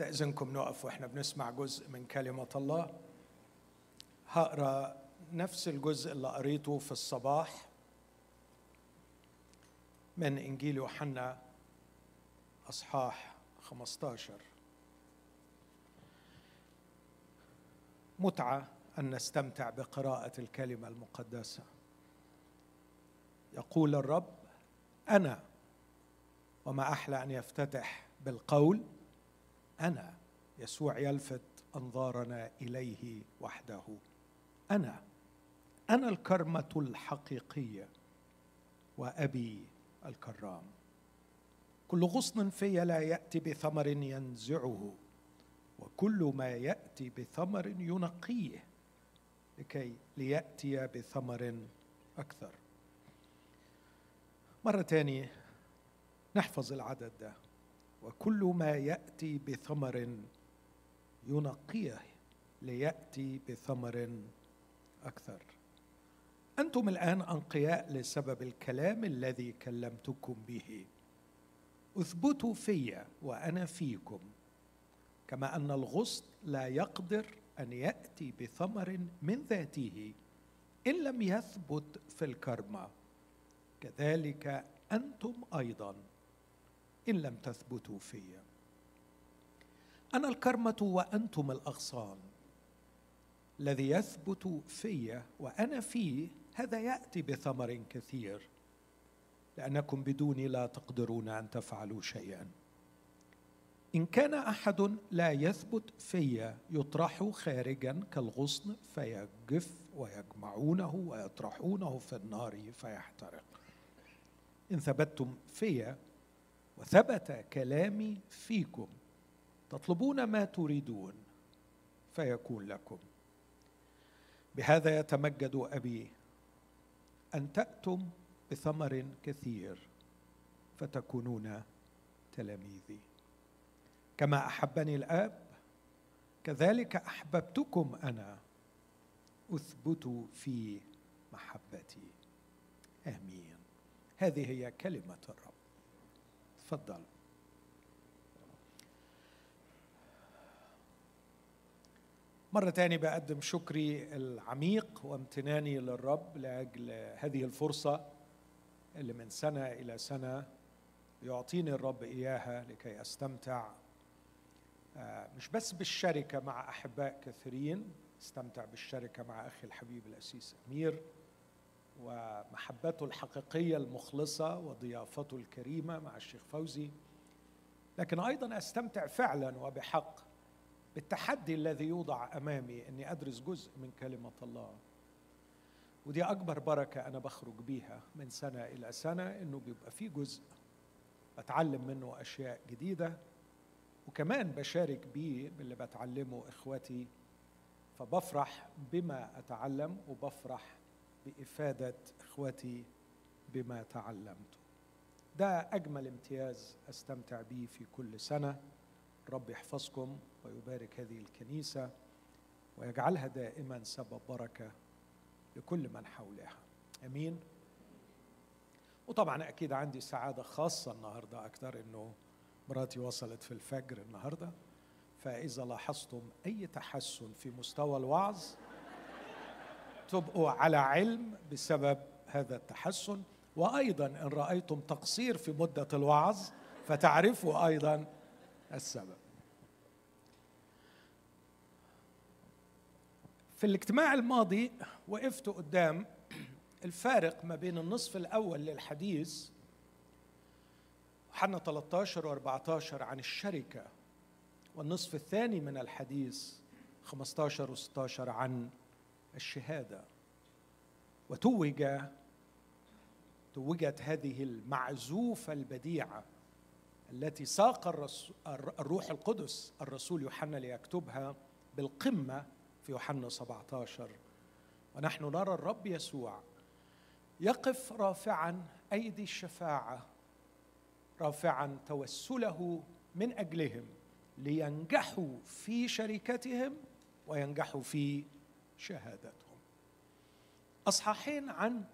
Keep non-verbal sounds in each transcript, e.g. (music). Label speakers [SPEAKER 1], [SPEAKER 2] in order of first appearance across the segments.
[SPEAKER 1] استأذنكم نقف وإحنا بنسمع جزء من كلمة الله. هقرأ نفس الجزء اللي قريته في الصباح من إنجيل يوحنا أصحاح 15 متعة أن نستمتع بقراءة الكلمة المقدسة. يقول الرب أنا وما أحلى أن يفتتح بالقول أنا يسوع يلفت أنظارنا إليه وحده. أنا أنا الكرمة الحقيقية وأبي الكرام. كل غصن في لا يأتي بثمر ينزعه وكل ما يأتي بثمر ينقيه لكي ليأتي بثمر أكثر. مرة ثانية نحفظ العدد ده. وكل ما يأتي بثمر ينقيه ليأتي بثمر أكثر. أنتم الآن أنقياء لسبب الكلام الذي كلمتكم به. اثبتوا في وأنا فيكم كما أن الغصن لا يقدر أن يأتي بثمر من ذاته إن لم يثبت في الكرمه كذلك أنتم أيضا. إن لم تثبتوا في. أنا الكرمة وأنتم الأغصان. الذي يثبت في وأنا فيه هذا يأتي بثمر كثير. لأنكم بدوني لا تقدرون أن تفعلوا شيئا. إن كان أحد لا يثبت في يطرح خارجا كالغصن فيجف ويجمعونه ويطرحونه في النار فيحترق. إن ثبتتم في وثبت كلامي فيكم. تطلبون ما تريدون فيكون لكم. بهذا يتمجد أبي أن تأتم بثمر كثير فتكونون تلاميذي. كما أحبني الآب كذلك أحببتكم أنا اثبتوا في محبتي. آمين. هذه هي كلمة الرب. تفضل. مرة تاني بقدم شكري العميق وامتناني للرب لأجل هذه الفرصة اللي من سنة إلى سنة يعطيني الرب إياها لكي أستمتع آه، مش بس بالشركة مع أحباء كثيرين أستمتع بالشركة مع أخي الحبيب الأسيس أمير. ومحبته الحقيقية المخلصة وضيافته الكريمة مع الشيخ فوزي. لكن أيضا أستمتع فعلا وبحق بالتحدي الذي يوضع أمامي إني أدرس جزء من كلمة الله. ودي أكبر بركة أنا بخرج بيها من سنة إلى سنة إنه بيبقى في جزء بتعلم منه أشياء جديدة وكمان بشارك بيه باللي بتعلمه اخواتي فبفرح بما أتعلم وبفرح بإفادة إخوتي بما تعلمت. ده أجمل امتياز أستمتع به في كل سنة. رب يحفظكم ويبارك هذه الكنيسة ويجعلها دائما سبب بركة لكل من حولها. أمين. وطبعا أكيد عندي سعادة خاصة النهاردة أكثر أنه مراتي وصلت في الفجر النهاردة. فإذا لاحظتم أي تحسن في مستوى الوعظ تبقوا على علم بسبب هذا التحسن. وأيضا إن رأيتم تقصير في مدة الوعظ فتعرفوا أيضا السبب. في الاجتماع الماضي وقفت قدام الفارق ما بين النصف الأول للحديث حنا 13 و14 عن الشركة والنصف الثاني من الحديث 15 و16 عن الشهادة وتوج توجت هذه المعزوفة البديعة التي ساق الروح القدس الرسول يوحنا ليكتبها بالقمة في يوحنا 17 ونحن نرى الرب يسوع يقف رافعا أيدي الشفاعة رافعا توسله من أجلهم لينجحوا في شركتهم وينجحوا في شهادتهم. أصحاحين عن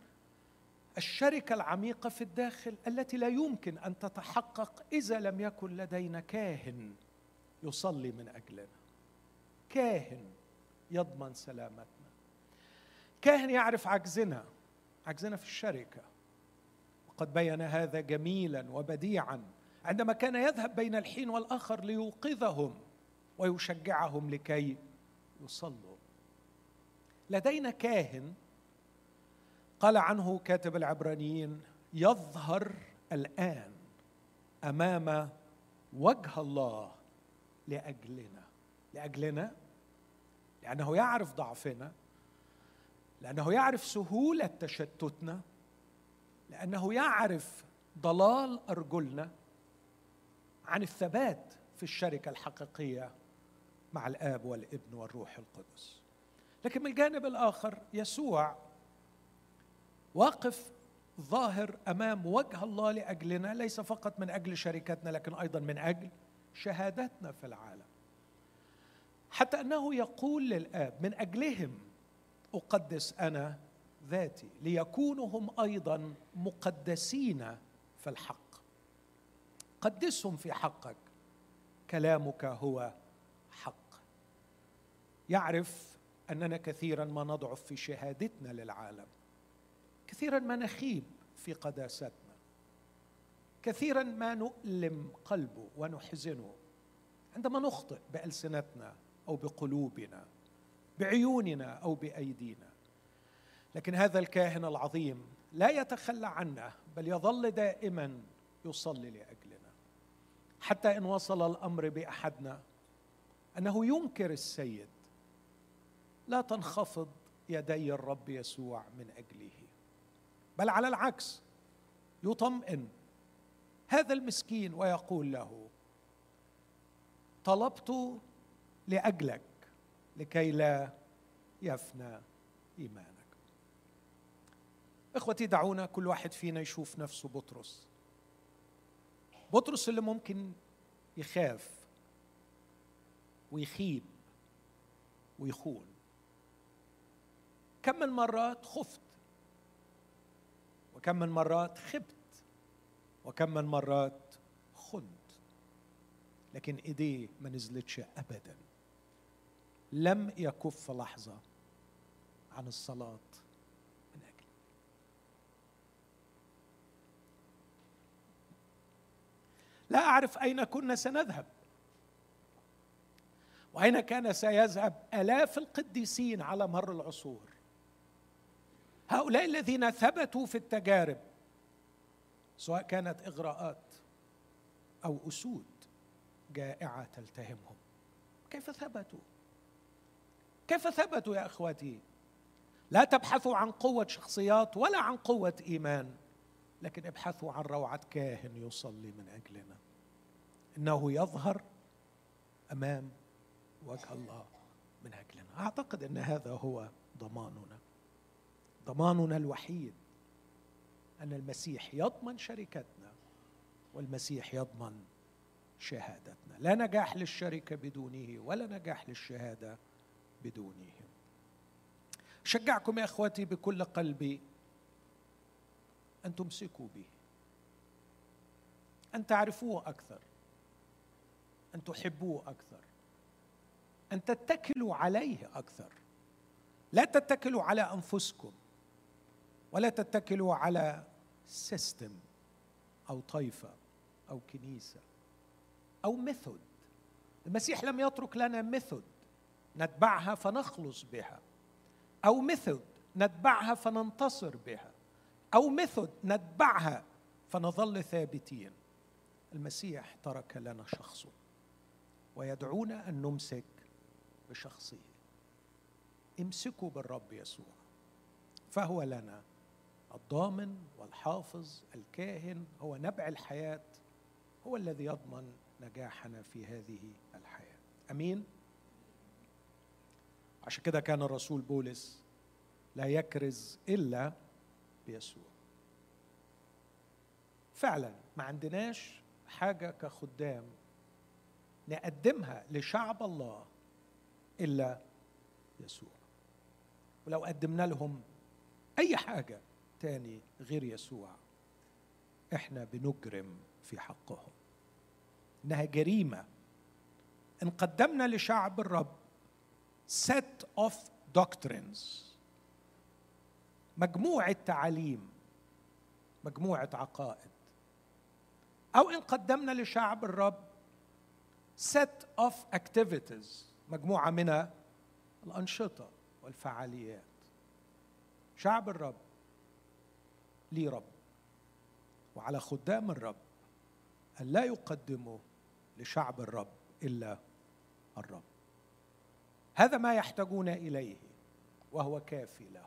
[SPEAKER 1] الشركة العميقة في الداخل التي لا يمكن أن تتحقق إذا لم يكن لدينا كاهن يصلي من أجلنا. كاهن يضمن سلامتنا. كاهن يعرف عجزنا عجزنا في الشركة. وقد بين هذا جميلا وبديعا. عندما كان يذهب بين الحين والآخر ليوقظهم ويشجعهم لكي يصلوا. لدينا كاهن قال عنه كاتب العبرانيين يظهر الآن أمام وجه الله لأجلنا. لأجلنا؟ لأنه يعرف ضعفنا لأنه يعرف سهولة تشتتنا لأنه يعرف ضلال أرجلنا عن الثبات في الشركة الحقيقية مع الآب والابن والروح القدس. لكن من الجانب الآخر يسوع واقف ظاهر أمام وجه الله لأجلنا ليس فقط من أجل شركتنا لكن أيضا من أجل شهادتنا في العالم. حتى أنه يقول للآب من أجلهم أقدس أنا ذاتي ليكونوا هم أيضا مقدسين في الحق. قدسهم في حقك كلامك هو حق. يعرف أننا كثيرا ما نضعف في شهادتنا للعالم. كثيرا ما نخيب في قداستنا. كثيرا ما نؤلم قلبه ونحزنه عندما نخطئ بألسنتنا أو بقلوبنا بعيوننا أو بأيدينا. لكن هذا الكاهن العظيم لا يتخلى عنا بل يظل دائما يصلي لأجلنا. حتى إن وصل الأمر بأحدنا أنه ينكر السيد لا تنخفض يدي الرب يسوع من أجله بل على العكس يطمئن. هذا المسكين ويقول له طلبت لأجلك لكي لا يفنى إيمانك. إخوتي دعونا كل واحد فينا يشوف نفسه بطرس. بطرس اللي ممكن يخاف ويخيب ويخون. كم من مرات خفت وكم من مرات خبت وكم من مرات خنت لكن ايديه ما نزلتش ابدا. لم يكف لحظة عن الصلاة من أجلي. لا أعرف أين كنا سنذهب وأين كان سيذهب آلاف القديسين على مر العصور. هؤلاء الذين ثبتوا في التجارب سواء كانت إغراءات أو أسود جائعة تلتهمهم. كيف ثبتوا؟ كيف ثبتوا يا إخوتي؟ لا تبحثوا عن قوة شخصيات ولا عن قوة إيمان لكن ابحثوا عن روعة كاهن يصلي من أجلنا. إنه يظهر أمام وجه الله من أجلنا. أعتقد إن هذا هو ضماننا. ضماننا الوحيد أن المسيح يضمن شركتنا والمسيح يضمن شهادتنا. لا نجاح للشركة بدونه ولا نجاح للشهادة بدونه. شجعكم يا إخوتي بكل قلبي أن تمسكوا به أن تعرفوه أكثر أن تحبوه أكثر أن تتكلوا عليه أكثر. لا تتكلوا على أنفسكم. ولا تتكلوا على system أو طائفه أو كنيسة أو method المسيح لم يترك لنا method نتبعها فنخلص بها. أو method نتبعها فننتصر بها. أو method نتبعها فنظل ثابتين. المسيح ترك لنا شخصه ويدعونا أن نمسك بشخصه. امسكوا بالرب يسوع. فهو لنا الضامن والحافظ الكاهن هو نبع الحياة هو الذي يضمن نجاحنا في هذه الحياة. أمين؟ عشان كده كان الرسول بولس لا يكرز إلا بيسوع. فعلا ما عندناش حاجة كخدام نقدمها لشعب الله إلا يسوع. ولو قدمنا لهم أي حاجة تاني غير يسوع إحنا بنجرم في حقهم إنها جريمة. إن قدمنا لشعب الرب set of doctrines. مجموعة تعاليم مجموعة عقائد. أو إن قدمنا لشعب الرب set of activities مجموعة من الأنشطة والفعاليات. شعب الرب ليه رب. وعلى خدام الرب أن لا يقدموا لشعب الرب إلا الرب. هذا ما يحتاجون إليه وهو كافي لهم.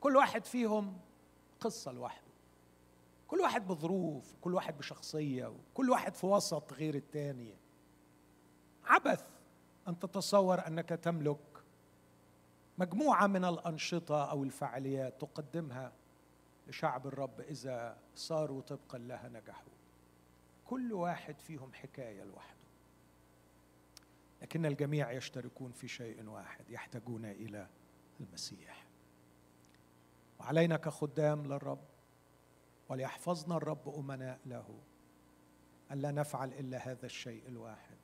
[SPEAKER 1] كل واحد فيهم قصة لوحده. كل واحد بظروف كل واحد بشخصية كل واحد في وسط غير التاني. عبث أن تتصور أنك تملك مجموعة من الأنشطة أو الفعاليات تقدمها. لشعب الرب إذا صاروا طبقا لها نجحوا. كل واحد فيهم حكاية لوحده. لكن الجميع يشتركون في شيء واحد يحتاجون إلى المسيح. وعلينا كخدام للرب وليحفظنا الرب أمناء له. ألا نفعل إلا هذا الشيء الواحد.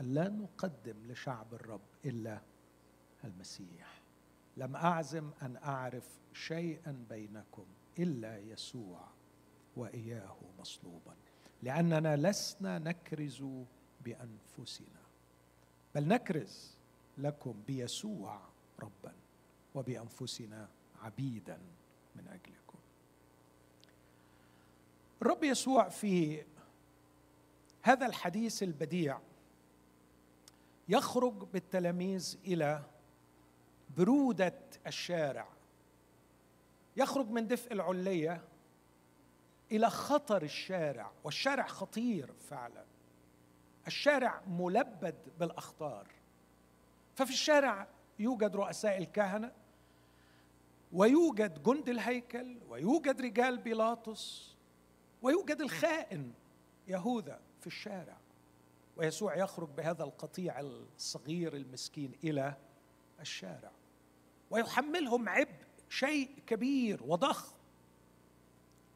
[SPEAKER 1] ألا نقدم لشعب الرب إلا المسيح. لم أعزم أن أعرف شيئا بينكم إلا يسوع وإياه مصلوبا لأننا لسنا نكرز بأنفسنا بل نكرز لكم بيسوع ربا وبأنفسنا عبيدا من أجلكم. الرب يسوع في هذا الحديث البديع يخرج بالتلاميذ إلى برودة الشارع. يخرج من دفء العلية إلى خطر الشارع والشارع خطير فعلا. الشارع ملبد بالأخطار. ففي الشارع يوجد رؤساء الكهنة ويوجد جند الهيكل ويوجد رجال بيلاطس ويوجد الخائن يهوذا في الشارع. ويسوع يخرج بهذا القطيع الصغير المسكين إلى الشارع. ويحملهم عبء شيء كبير وضخم.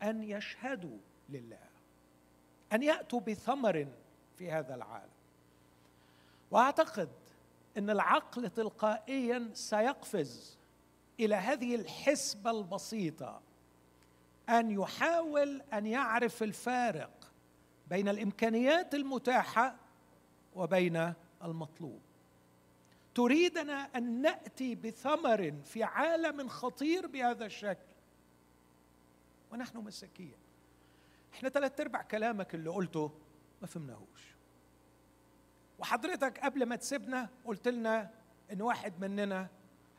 [SPEAKER 1] أن يشهدوا لله. أن يأتوا بثمر في هذا العالم. وأعتقد أن العقل تلقائيا سيقفز إلى هذه الحسبة البسيطة. أن يحاول أن يعرف الفارق بين الإمكانيات المتاحة وبين المطلوب. تريدنا أن نأتي بثمر في عالم خطير بهذا الشكل. ونحن مساكين. إحنا ثلاث أرباع كلامك اللي قلته ما فهمناهوش. وحضرتك قبل ما تسيبنا قلت لنا إن واحد مننا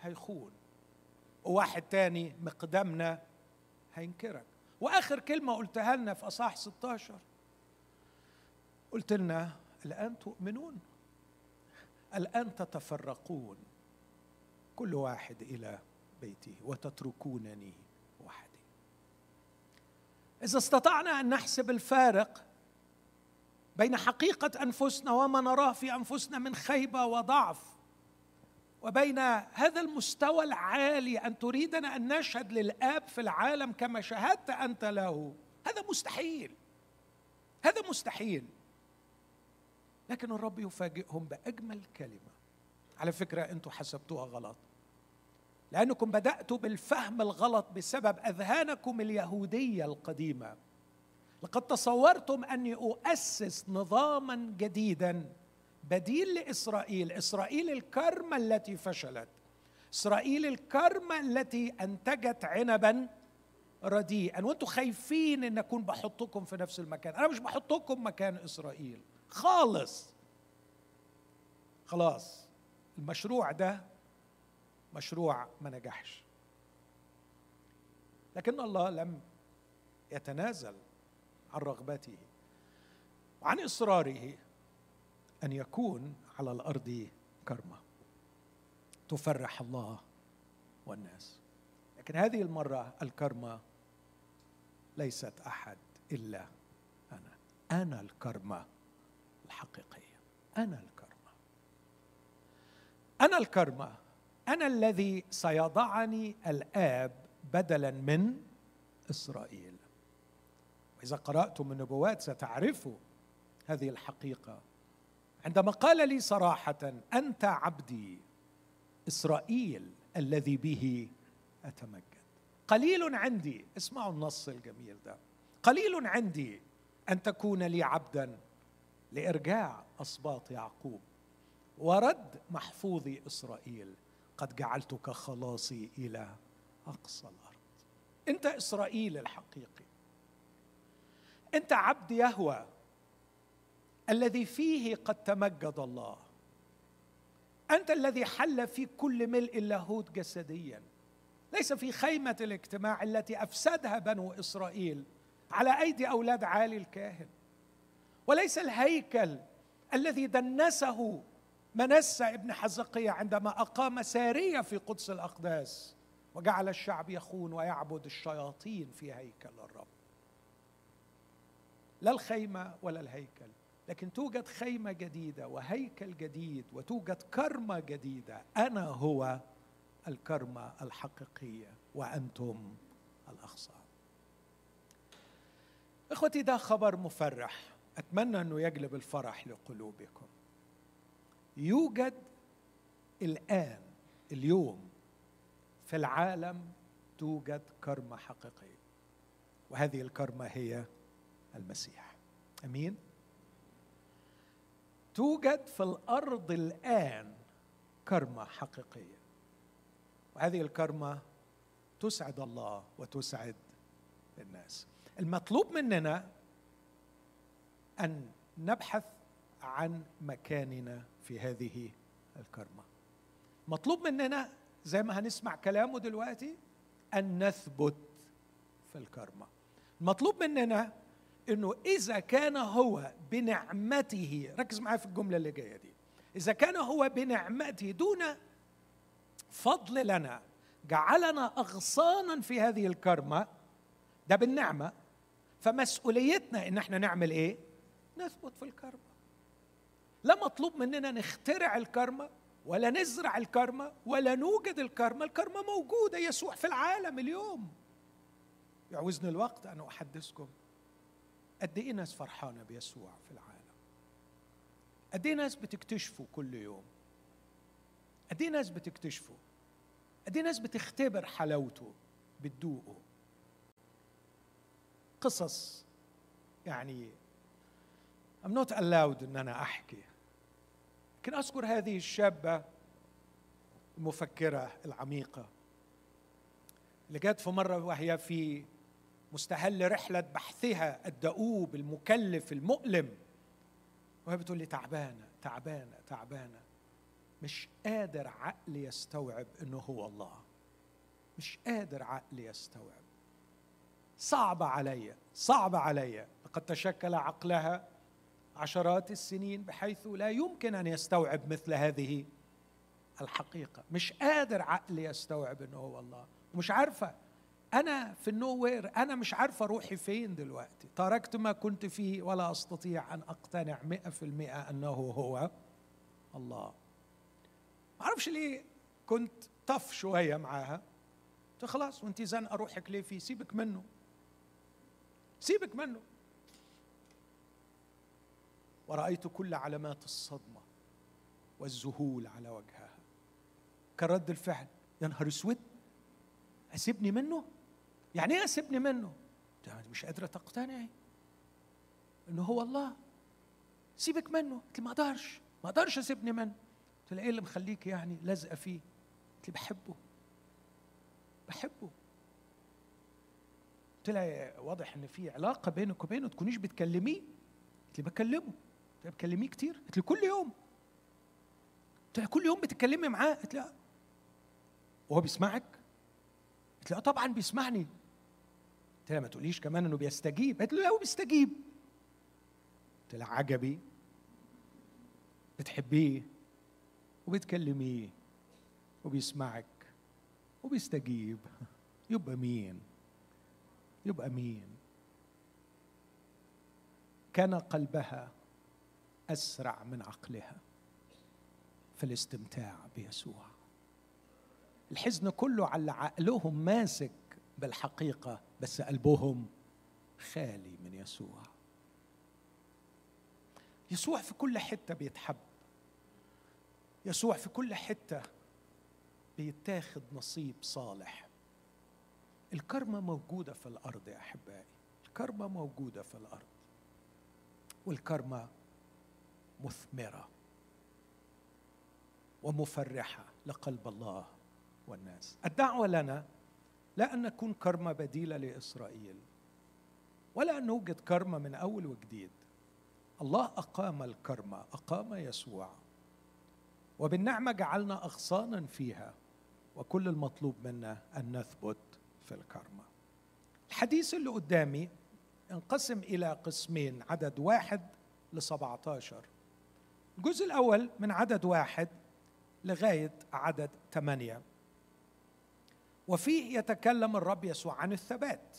[SPEAKER 1] هيخون وواحد تاني مقدمنا هينكرك. وآخر كلمة قلتها لنا في أصحاح 16 قلت لنا الآن تؤمنون. الآن تتفرقون. كل واحد إلى بيته وتتركونني وحدي. إذا استطعنا أن نحسب الفارق بين حقيقة أنفسنا وما نراه في أنفسنا من خيبة وضعف وبين هذا المستوى العالي أن تريدنا أن نشهد للآب في العالم كما شهدت أنت له. هذا مستحيل. هذا مستحيل. لكن الرب يفاجئهم بأجمل كلمة. على فكرة أنتم حسبتوها غلط. لأنكم بدأتوا بالفهم الغلط بسبب أذهانكم اليهودية القديمة. لقد تصورتم أني أؤسس نظاما جديدا بديل لإسرائيل إسرائيل الكرمة التي فشلت إسرائيل الكرمة التي أنتجت عنبا رديئا. وأنتم خايفين إن أكون بحطكم في نفس المكان. أنا مش بحطكم مكان إسرائيل. خالص. خلاص المشروع ده مشروع ما نجحش. لكن الله لم يتنازل عن رغبته وعن إصراره أن يكون على الأرض كرمة. تفرح الله والناس. لكن هذه المرة الكرمة ليست أحد إلا أنا. أنا الكرمة. الحقيقيه أنا الكرمة. أنا الكرمة. أنا الذي سيضعني الآب بدلا من إسرائيل. وإذا قرأتم النبوات ستعرفوا هذه الحقيقة. عندما قال لي صراحة أنت عبدي إسرائيل الذي به أتمجد. قليل عندي اسمعوا النص الجميل ده. قليل عندي أن تكون لي عبدا. لإرجاع اسباط يعقوب ورد محفوظي إسرائيل قد جعلتك خلاصي إلى أقصى الأرض. أنت إسرائيل الحقيقي. أنت عبد يهوى الذي فيه قد تمجد الله. أنت الذي حل في كل ملء اللاهوت جسديا. ليس في خيمة الاجتماع التي أفسدها بنو إسرائيل على أيدي أولاد عالي الكاهن. وليس الهيكل الذي دنسه منسى ابن حزقية عندما أقام سارية في قدس الأقداس وجعل الشعب يخون ويعبد الشياطين في هيكل الرب. لا الخيمة ولا الهيكل لكن توجد خيمة جديدة وهيكل جديد وتوجد كرمة جديدة. أنا هو الكرمة الحقيقية وأنتم الأخصار. إخوتي ده خبر مفرح. أتمنى أنه يجلب الفرح لقلوبكم. يوجد الآن اليوم في العالم توجد كرمة حقيقية وهذه الكرمة هي المسيح. أمين؟ توجد في الأرض الآن كرمة حقيقية وهذه الكرمة تسعد الله وتسعد الناس. المطلوب مننا أن نبحث عن مكاننا في هذه الكرمة. مطلوب مننا زي ما هنسمع كلامه دلوقتي أن نثبت في الكرمة. المطلوب مننا إنه إذا كان هو بنعمته ركز معايا في الجملة اللي جاية دي. إذا كان هو بنعمته دون فضل لنا جعلنا أغصانا في هذه الكرمة ده بالنعمة فمسؤوليتنا إن إحنا نعمل إيه؟ نثبت في الكرمة. لا مطلوب مننا نخترع الكرمة ولا نزرع الكرمة ولا نوجد الكرمة. الكرمة موجودة يسوع في العالم اليوم. يعوزني الوقت أن أحدثكم. قد إيه ناس فرحانة بيسوع في العالم؟ قد إيه ناس بتكتشفوا كل يوم؟ قد إيه ناس بتكتشفوا قد إيه ناس بتختبر حلاوته بتدوقه؟ قصص يعني I'm not allowed إن أنا أحكي. لكن أذكر هذه الشابة المفكرة العميقة. اللي جت في مرة وهي في مستهل رحلة بحثها الدؤوب المكلف المؤلم. وهي بتقول لي تعبانة تعبانة تعبانة. مش قادر عقلي يستوعب إنه هو الله. مش قادر عقلي يستوعب. صعب علي صعب علي لقد تشكل عقلها عشرات السنين بحيث لا يمكن أن يستوعب مثل هذه الحقيقة. مش قادر عقلي يستوعب إنه هو الله. ومش عارفة. أنا في النو وير أنا مش عارفة روحي فين دلوقتي. تركت ما كنت فيه ولا أستطيع أن أقتنع مئة في المئة أنه هو الله. ما أعرفش ليه كنت طف شوية معاها. قلت خلاص وانت زنقه روحك ليه فيه؟ سيبك منه. سيبك منه. ورأيت كل علامات الصدمة والذهول على وجهها. كان رد الفعل يا نهار أسود! أسيبني منه؟ يعني إيه أسيبني منه؟ مش قادرة تقتنعي. انه هو الله. سيبك منه. قلت ما أقدرش ما أقدرش أسيبني منه. قلت له إيه اللي مخليك يعني لازقه فيه؟ قلت لي بحبه بحبه. قلت لها واضح إن في علاقة بينك وبينه تكونيش بتكلميه. قلت لي بكلمه. لها بتكلميه كتير. قلت لي كل يوم. قلت لها كل يوم بتتكلمي معاه؟ قلت لها وهو بيسمعك؟ قلت لها طبعا بيسمعني. قلت لها ما تقوليش كمان إنه بيستجيب. قالت له لا هو بيستجيب. قلت لها عجبي. بتحبيه؟ وبتكلميه. وبيسمعك. وبيستجيب. يبقى مين؟ يبقى مين؟ كان قلبها أسرع من عقلها في الاستمتاع بيسوع. الحزن كله على عقلهم ماسك بالحقيقة بس قلبهم خالي من يسوع. يسوع في كل حتة بيتحب. يسوع في كل حتة بيتاخد نصيب صالح. الكرمة موجودة في الأرض يا أحبائي. الكرمة موجودة في الأرض. والكرمة مثمرة ومفرحة لقلب الله والناس. الدعوة لنا لا أن نكون كرمة بديلة لإسرائيل ولا أن نوجد كرمة من أول وجديد. الله أقام الكرمة أقام يسوع وبالنعمة جعلنا أغصانا فيها وكل المطلوب منا أن نثبت في الكرمة الحديث اللي قدامي انقسم إلى قسمين عدد واحد لسبعة عشر الجزء الأول من عدد واحد لغاية عدد ثمانية. وفيه يتكلم الرب يسوع عن الثبات.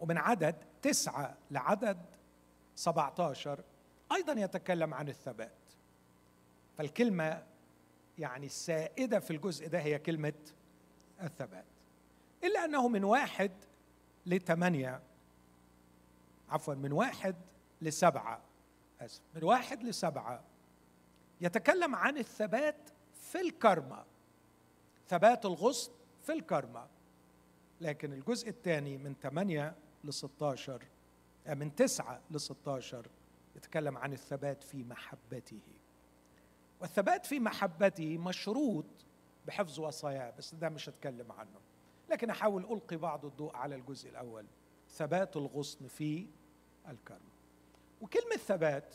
[SPEAKER 1] ومن عدد تسعة لعدد سبعة عشر أيضا يتكلم عن الثبات. فالكلمة يعني السائدة في الجزء ده هي كلمة الثبات. إلا أنه من واحد لثمانية. عفوا من واحد لسبعة. آسف من واحد لسبعة يتكلم عن الثبات في الكرمة ثبات الغصن في الكرمة لكن الجزء الثاني من ثمانية ل 16 آه، من تسعة ل 16 يتكلم عن الثبات في محبته. والثبات في محبته مشروط بحفظ وصاياه بس ده مش هتكلم عنه. لكن أحاول ألقي بعض الضوء على الجزء الأول. ثبات الغصن في الكرم وكلمة ثبات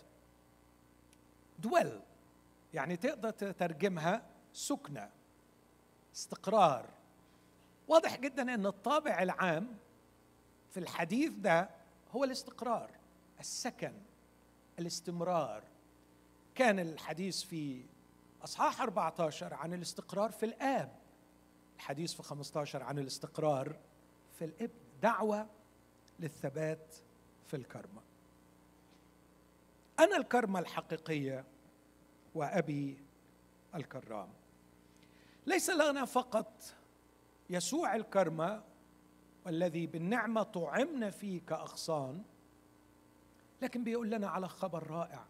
[SPEAKER 1] دول يعني تقدر تترجمها سكنة استقرار. واضح جدا إن الطابع العام في الحديث ده هو الاستقرار السكن الاستمرار. كان الحديث في أصحاح 14 عن الاستقرار في الآب الحديث في 15 عن الاستقرار في الابن. دعوة للثبات في الكرمه أنا الكرمة الحقيقية وأبي الكرام. ليس لنا فقط يسوع الكرمة والذي بالنعمة طعمنا فيه كأغصان لكن بيقول لنا على خبر رائع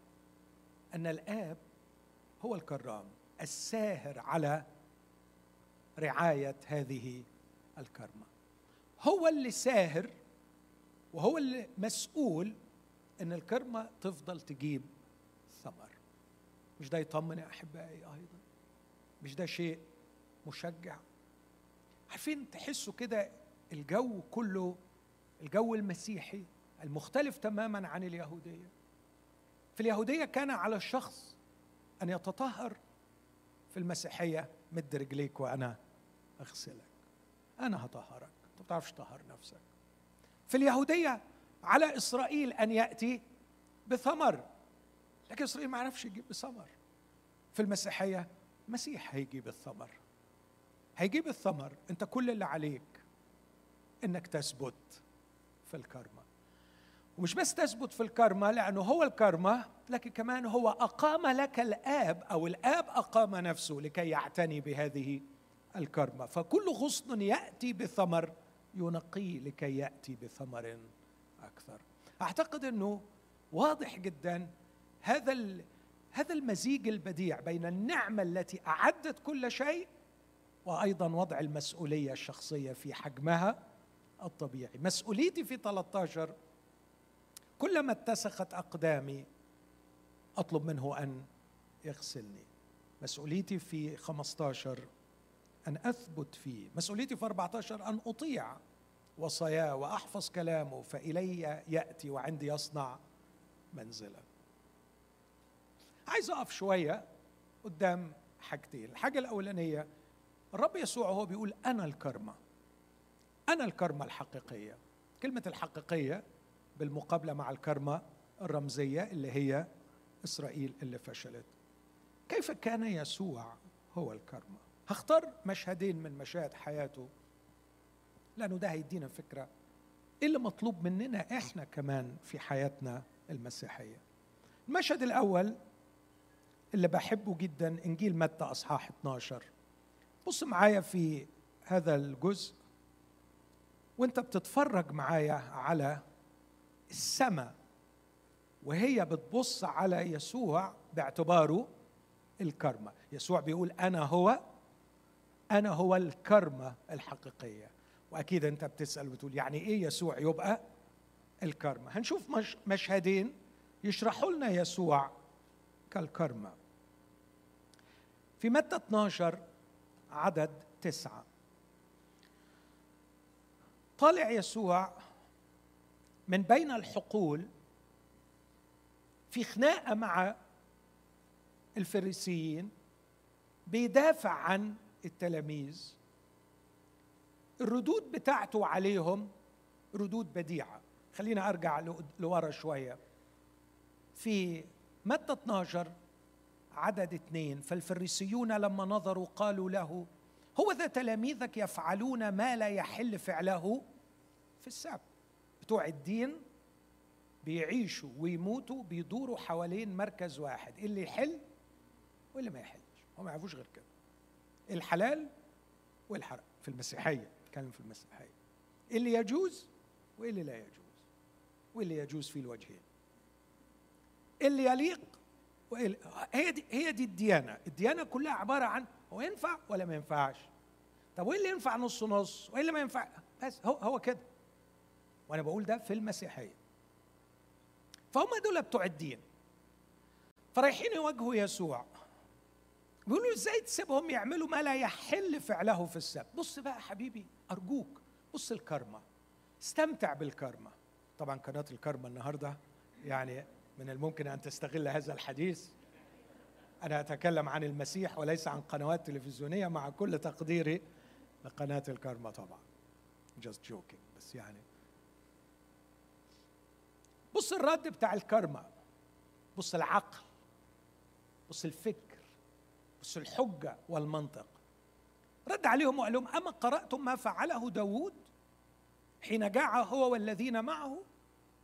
[SPEAKER 1] أن الآب هو الكرام الساهر على رعاية هذه الكرمة. هو اللي ساهر وهو اللي مسؤول إن الكرمة تفضل تجيب ثمر. مش ده يطمن يا أحبائي أيضا. مش ده شيء مشجع. عارفين تحسوا كده الجو كله الجو المسيحي المختلف تماما عن اليهودية. في اليهودية كان على الشخص أن يتطهر في المسيحية مد رجليك وأنا أغسلك. أنا هطهرك. أنت ما بتعرفش تطهر نفسك. في اليهودية على إسرائيل أن يأتي بثمر. لكن إسرائيل ما عرفش يجيب بثمر. في المسيحية مسيح هيجيب الثمر. هيجيب الثمر. أنت كل اللي عليك إنك تثبت في الكرمة. ومش بس تثبت في الكرمة لأنه هو الكرمة لكن كمان هو أقام لك الآب أو الآب أقام نفسه لكي يعتني بهذه الكرمة. فكل غصن يأتي بثمر ينقيه لكي يأتي بثمر. أكثر. أعتقد إنه واضح جدا هذا هذا المزيج البديع بين النعمة التي أعدت كل شيء وأيضا وضع المسؤولية الشخصية في حجمها الطبيعي. مسؤوليتي في 13 كلما اتسخت أقدامي أطلب منه أن يغسلني. مسؤوليتي في 15 أن أثبت فيه. مسؤوليتي في 14 أن أطيع وصاياه وأحفظ كلامه فإلي يأتي وعندي يصنع منزلا. عايز أقف شوية قدام حاجتين. الحاجة الأولانية الرب يسوع هو بيقول أنا الكرمة. أنا الكرمة الحقيقية. كلمة الحقيقية بالمقابلة مع الكرمة الرمزية اللي هي إسرائيل اللي فشلت. كيف كان يسوع هو الكرمة؟ هختار مشهدين من مشاهد حياته لأنه ده هيدينا فكرة. إيه اللي مطلوب مننا إحنا كمان في حياتنا المسيحية؟ المشهد الأول اللي بحبه جدا إنجيل متى أصحاح 12 بص معايا في هذا الجزء وأنت بتتفرج معايا على السماء وهي بتبص على يسوع باعتباره الكرمة. يسوع بيقول أنا هو أنا هو الكرمة الحقيقية. وأكيد أنت بتسأل وتقول يعني إيه يسوع يبقى الكرمة؟ هنشوف مش مشهدين يشرحوا لنا يسوع كالكرمة. في متى 12 عدد تسعة. طالع يسوع من بين الحقول في خناقة مع الفريسيين بيدافع عن التلاميذ. الردود بتاعته عليهم ردود بديعة. خلينا أرجع لورا شوية. في متى 12 عدد اثنين فالفريسيون لما نظروا قالوا له هو ذا تلاميذك يفعلون ما لا يحل فعله في السبت. بتوع الدين بيعيشوا ويموتوا بيدوروا حوالين مركز واحد. اللي يحل واللي ما يحلش. هم ما يعرفوش غير كده. الحلال والحرام في المسيحية. نتكلم في المسيحيه اللي يجوز واللي لا يجوز. واللي يجوز في الوجهين. اللي يليق وإلي هي دي هي دي الديانة. الديانة كلها عبارة عن هو ينفع ولا ما ينفعش. طب وإيه اللي ينفع نص نص؟ وإيه اللي ما ينفع؟ بس هو هو كده. وأنا بقول ده في المسيحية. فهم دول بتوع الدين. فرايحين يواجهوا يسوع. بيقولوا إزاي تسيبهم يعملوا ما لا يحل فعله في السبت بص بقى حبيبي أرجوك بص الكرمة استمتع بالكرمة. طبعا قناة الكرمة النهارده يعني من الممكن أن تستغل هذا الحديث. أنا أتكلم عن المسيح وليس عن قنوات تلفزيونية مع كل تقديري لقناة الكرمة طبعا. Just joking بس يعني. بص الرد بتاع الكرمة بص العقل بص الفكر. بص الحجة والمنطق. رد عليهم وقال لهم أما قرأتم ما فعله داود حين جاع هو والذين معه؟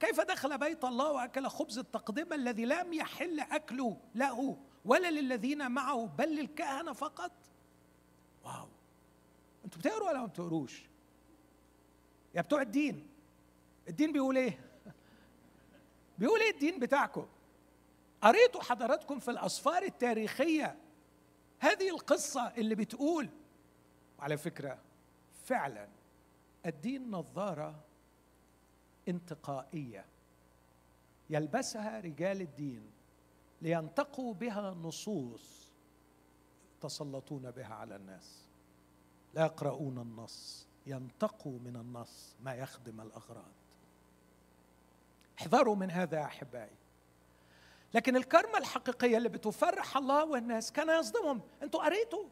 [SPEAKER 1] كيف دخل بيت الله وأكل خبز التقدمة الذي لم يحل أكله له ولا للذين معه بل للكهنة فقط؟ واو. أنتوا بتقروا ولا ما بتقروش؟ يا بتوع الدين. الدين بيقول إيه؟ بيقول إيه الدين بتاعكم؟ قريتوا حضراتكم في الأسفار التاريخية هذه القصة اللي بتقول وعلى فكرة فعلا الدين نظارة انتقائية يلبسها رجال الدين لينتقوا بها نصوص يتسلطون بها على الناس. لا يقرؤون النص ينتقوا من النص ما يخدم الأغراض. احذروا من هذا يا أحبائي. لكن الكرمه الحقيقية اللي بتفرح الله والناس كان يصدمهم. أنتوا قريتوا؟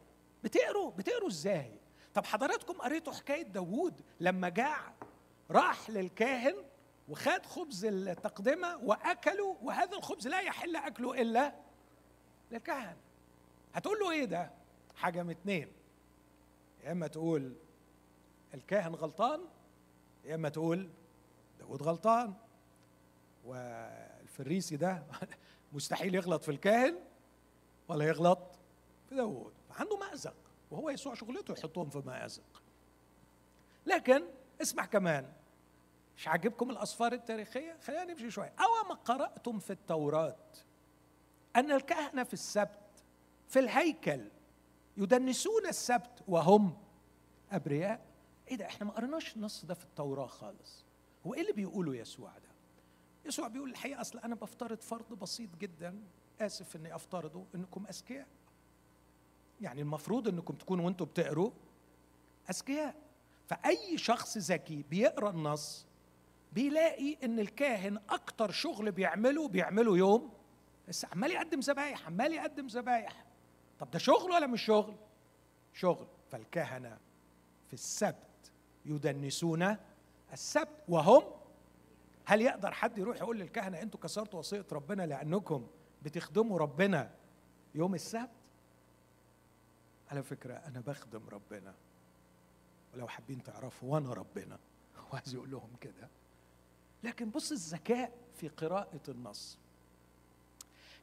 [SPEAKER 1] بتقروا؟ بتقروا إزاي؟ طب حضراتكم قريتوا حكاية داوود لما جاع راح للكاهن وخد خبز التقدمة وأكله وهذا الخبز لا يحل أكله إلا للكهن هتقول له إيه ده؟ حاجة من اتنين. يا إما تقول الكاهن غلطان يا إما تقول داود غلطان. والفريسي ده (laughs) مستحيل يغلط في الكاهن ولا يغلط في داوود. عنده مأزق وهو يسوع شغلته يحطهم في مأزق. لكن اسمع كمان مش عاجبكم الأسفار التاريخية؟ خلينا نمشي شوية. أو ما قرأتم في التوراة أن الكهنة في السبت في الهيكل يدنسون السبت وهم أبرياء؟ إيه ده إحنا ما قريناش النص ده في التوراة خالص. هو إيه اللي بيقوله يسوع ده؟ يسوع بيقول الحقيقة أصل أنا بفترض فرض بسيط جدا آسف إني أفترضه إنكم أذكياء. يعني المفروض إنكم تكونوا وأنتم بتقروا أذكياء. فأي شخص ذكي بيقرأ النص بيلاقي إن الكاهن أكتر شغل بيعمله بيعمله يوم بس عمال يقدم ذبايح عمال يقدم ذبايح. طب ده شغل ولا مش شغل؟ شغل. فالكهنه في السبت يدنسون السبت وهم هل يقدر حد يروح يقول للكهنة أنتوا كسرتوا وصية ربنا لأنكم بتخدموا ربنا يوم السبت؟ على فكرة أنا بخدم ربنا. ولو حابين تعرفوا وأنا ربنا. (laughs) هو عايز يقول لهم كده. لكن بص الذكاء في قراءة النص.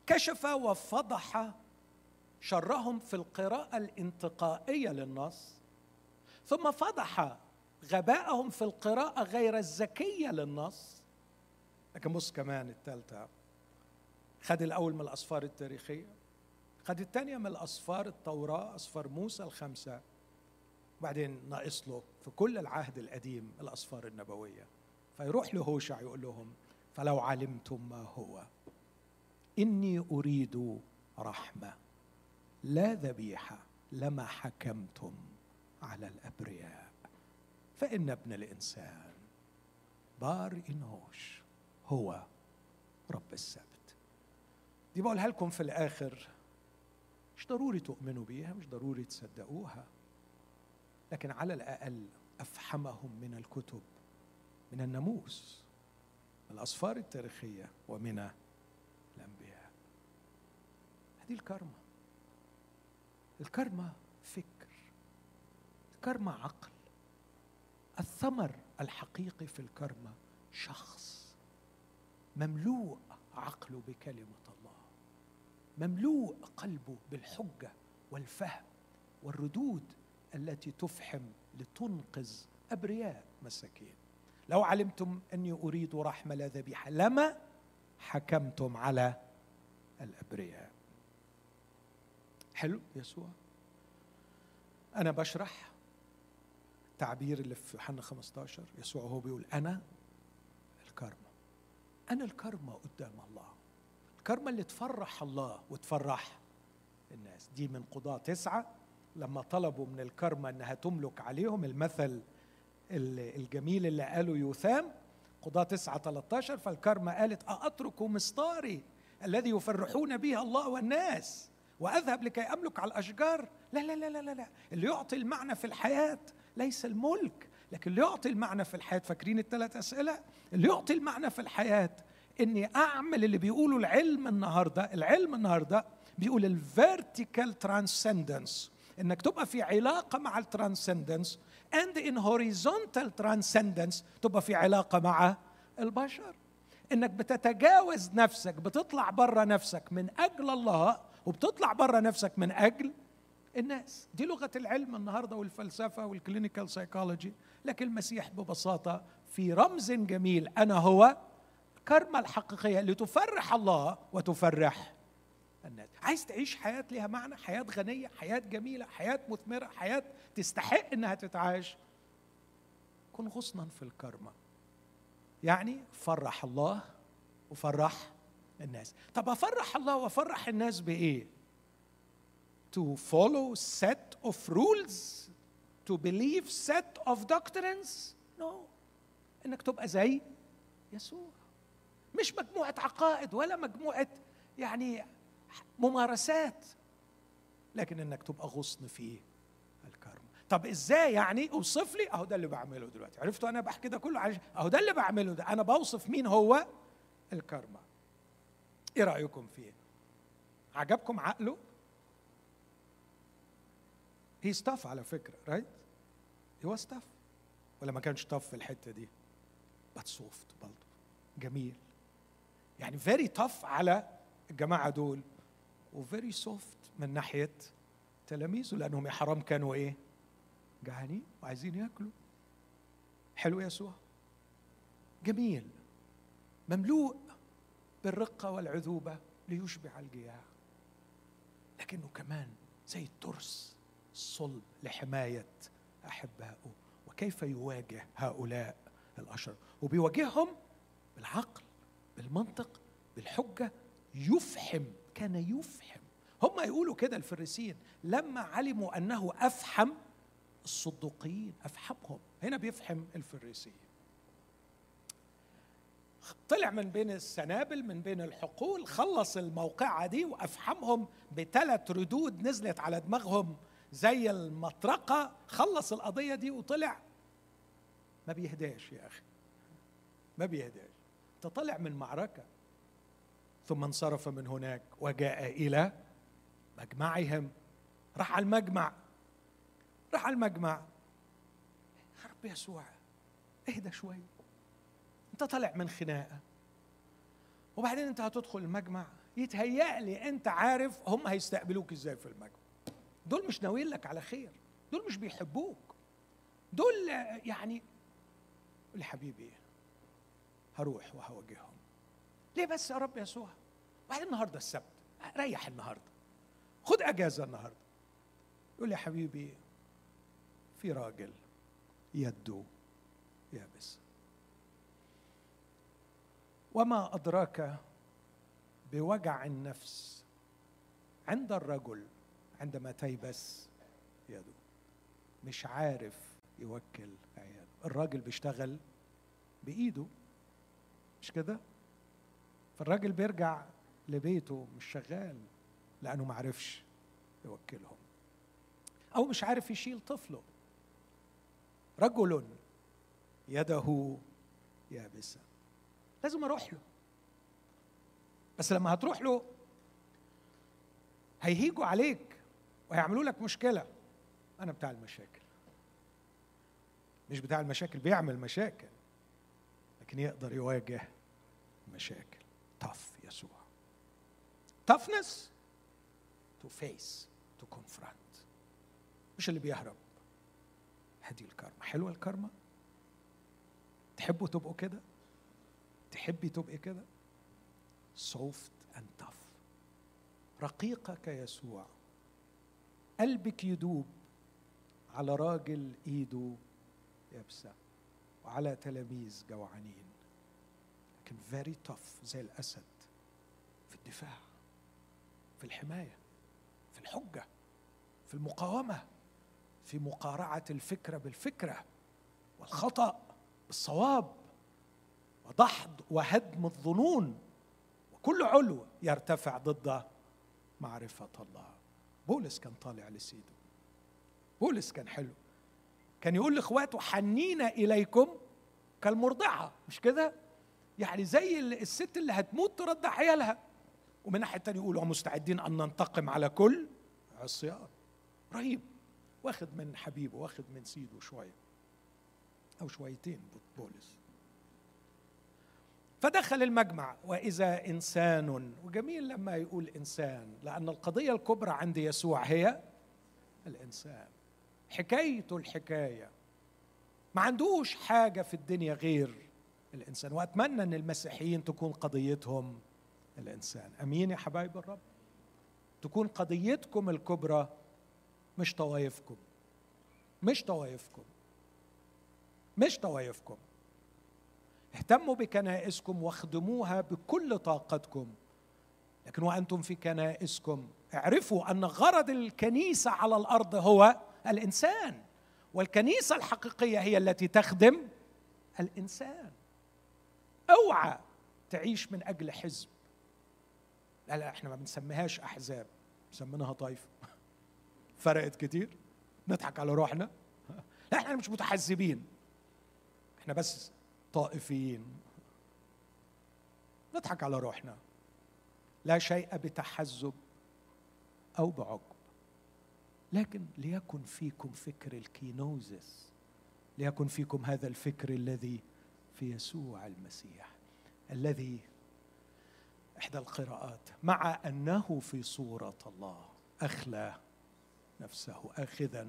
[SPEAKER 1] كشف وفضح شرهم في القراءة الانتقائية للنص ثم فضح غباءهم في القراءة غير الذكية للنص لكن بص كمان الثالثة خد الأول من الأسفار التاريخية خد الثانية من الأسفار التوراة أسفار موسى الخمسة. وبعدين ناقص له في كل العهد القديم الأسفار النبوية. فيروح لهوشع يقول لهم فلو علمتم ما هو إني أريد رحمة لا ذبيحة لما حكمتم على الأبرياء فإن ابن الإنسان بار انوش هو رب السبت. دي بقولها لكم في الآخر. مش ضروري تؤمنوا بيها مش ضروري تصدقوها لكن على الأقل أفحمهم من الكتب من الناموس من الأسفار التاريخية ومن الأنبياء. هذه الكرمة. الكرمة فكر الكرمة عقل. الثمر الحقيقي في الكرمة شخص. مملوء عقله بكلمة الله. مملوء قلبه بالحجة والفهم والردود التي تفحم لتنقذ أبرياء مساكين. لو علمتم أني أريد رحمه لا ذبيحه لما حكمتم على الأبرياء. حلو يسوع. أنا بشرح التعبير اللي في يوحنا 15 يسوع هو بيقول أنا الكرمه أنا الكرمة قدام الله. الكرمة اللي تفرح الله وتفرح الناس. دي من قضاة تسعة. لما طلبوا من الكرمة أنها تملك عليهم المثل الجميل اللي قاله يوثام قضاة تسعة 13 فالكرمة قالت أأترك مسطاري الذي يفرحون به الله والناس وأذهب لكي أملك على الأشجار؟ لا لا لا لا لا. اللي يعطي المعنى في الحياة ليس الملك لكن اللي يعطي المعنى في الحياة فاكرين الثلاث أسئلة؟ اللي يعطي المعنى في الحياة إني أعمل اللي بيقوله العلم النهارده العلم النهارده بيقول ال vertical transcendence إنك تبقى في علاقة مع ال transcendence and in horizontal transcendence تبقى في علاقة مع البشر. إنك بتتجاوز نفسك بتطلع بره نفسك من أجل الله وبتطلع بره نفسك من أجل الناس. دي لغة العلم النهارده والفلسفة وال clinical psychology لكن المسيح ببساطة في رمز جميل. أنا هو الكرمه الحقيقية اللي تفرح الله وتفرح الناس. عايز تعيش حياة لها معنى؟ حياة غنية حياة جميلة حياة مثمرة حياة تستحق إنها تتعاش كن غصنا في الكرمة. يعني فرح الله وفرح الناس. طب أفرح الله وأفرح الناس بإيه؟ To follow set of rules to believe set of doctrines? No. إنك تبقى زي يسوع. مش مجموعة عقائد ولا مجموعة يعني ممارسات لكن إنك تبقى غصن في الكرم. طب إزاي يعني أوصف لي؟ أهو ده اللي بعمله دلوقتي. عرفتوا أنا بحكي ده كله عشان أهو ده اللي بعمله ده. أنا بوصف مين هو؟ الكرمة إيه رأيكم فيه؟ عجبكم عقله؟ he's tough على فكرة right he's tough ولا ما كانش tough في الحتة دي. but soft برضه. جميل. يعني very tough على الجماعة دول. و very soft من ناحية تلاميذه لأنهم يا حرام كانوا إيه؟ جعانين وعايزين ياكلوا. حلو يسوع. جميل. مملوء بالرقة والعذوبة ليشبع الجياع. لكنه كمان زي الترس. الصلب لحماية احبائه وكيف يواجه هؤلاء الأشرار؟ وبيواجههم بالعقل بالمنطق بالحجة. يفحم كان يفحم. هم يقولوا كده الفريسيين لما علموا أنه أفحم الصدوقيين أفحمهم. هنا بيفحم الفريسيين. طلع من بين السنابل من بين الحقول خلص الموقعة دي وأفحمهم بثلاث ردود نزلت على دماغهم زي المطرقة خلص القضية دي وطلع. ما بيهداش يا أخي. ما بيهداش. تطلع من معركة. ثم انصرف من هناك وجاء إلى مجمعهم. راح على المجمع. راح على المجمع. يا رب يسوع اهدى شوي. انت طالع من خناقة. وبعدين انت هتدخل المجمع. يتهيأ لي انت عارف هم هيستقبلوك إزاي في المجمع. دول مش ناويين لك على خير دول مش بيحبوك. دول يعني قول حبيبي هروح وهواجههم. ليه بس يا رب يسوع؟ وبعدين النهارده السبت ريح النهارده. خد أجازة النهارده. يقول يا حبيبي في راجل يده يابس. وما أدراك بوجع النفس عند الرجل عندما تيبس يده. مش عارف يوكل عياله الراجل بيشتغل بإيده. مش كده؟ فالراجل بيرجع لبيته مش شغال لأنه ما عرفش يوكلهم. أو مش عارف يشيل طفله. رجل يده يابسة. لازم أروح له. بس لما هتروح له هيهيجوا عليك. وهيعملوا لك مشكلة. أنا بتاع المشاكل. مش بتاع المشاكل بيعمل مشاكل. لكن يقدر يواجه مشاكل. Tough يسوع. Toughness to face to confront. مش اللي بيهرب. هذه الكرمة. حلوة الكرمة؟ تحبوا تبقوا كده؟ تحبي تبقي كده؟ Soft and tough. رقيقة كيسوع قلبك يدوب على راجل ايده يابسة وعلى تلاميذ جوعانين. لكن فيري tough زي الأسد في الدفاع في الحماية في الحجة في المقاومة في مقارعة الفكرة بالفكرة والخطأ بالصواب ودحض وهدم الظنون. وكل علو يرتفع ضد معرفة الله. بولس كان طالع لسيده بولس كان حلو. كان يقول لإخواته حنينا إليكم كالمرضعة. مش كده؟ يعني زي الست اللي هتموت ترضع عيالها. ومن ناحية تانية يقولوا مستعدين أن ننتقم على كل عصيان. رهيب. واخد من حبيبه واخد من سيده شوية أو شويتين بولس. فدخل المجمع. وإذا إنسان وجميل لما يقول إنسان لأن القضية الكبرى عند يسوع هي الإنسان. حكايته الحكاية. ما عندوش حاجة في الدنيا غير الإنسان. وأتمنى إن المسيحيين تكون قضيتهم الإنسان. أمين يا حبايب الرب؟ تكون قضيتكم الكبرى مش طوايفكم مش طوايفكم مش طوايفكم اهتموا بكنائسكم واخدموها بكل طاقتكم. لكن وأنتم في كنائسكم. اعرفوا أن غرض الكنيسة على الأرض هو الإنسان والكنيسة الحقيقية هي التي تخدم الإنسان. أوعى تعيش من أجل حزب. لا لا إحنا ما بنسميهاش أحزاب بنسميناها طائفة. (laughs) فرقت كتير نضحك على روحنا. لا إحنا مش متحزبين. إحنا بس طائفيين. نضحك على روحنا. لا شيء بتحزب أو بعجب. لكن ليكن فيكم فكر الكينوزس. ليكن فيكم هذا الفكر الذي في يسوع المسيح الذي إحدى القراءات مع أنه في صورة الله أخلى نفسه اخذا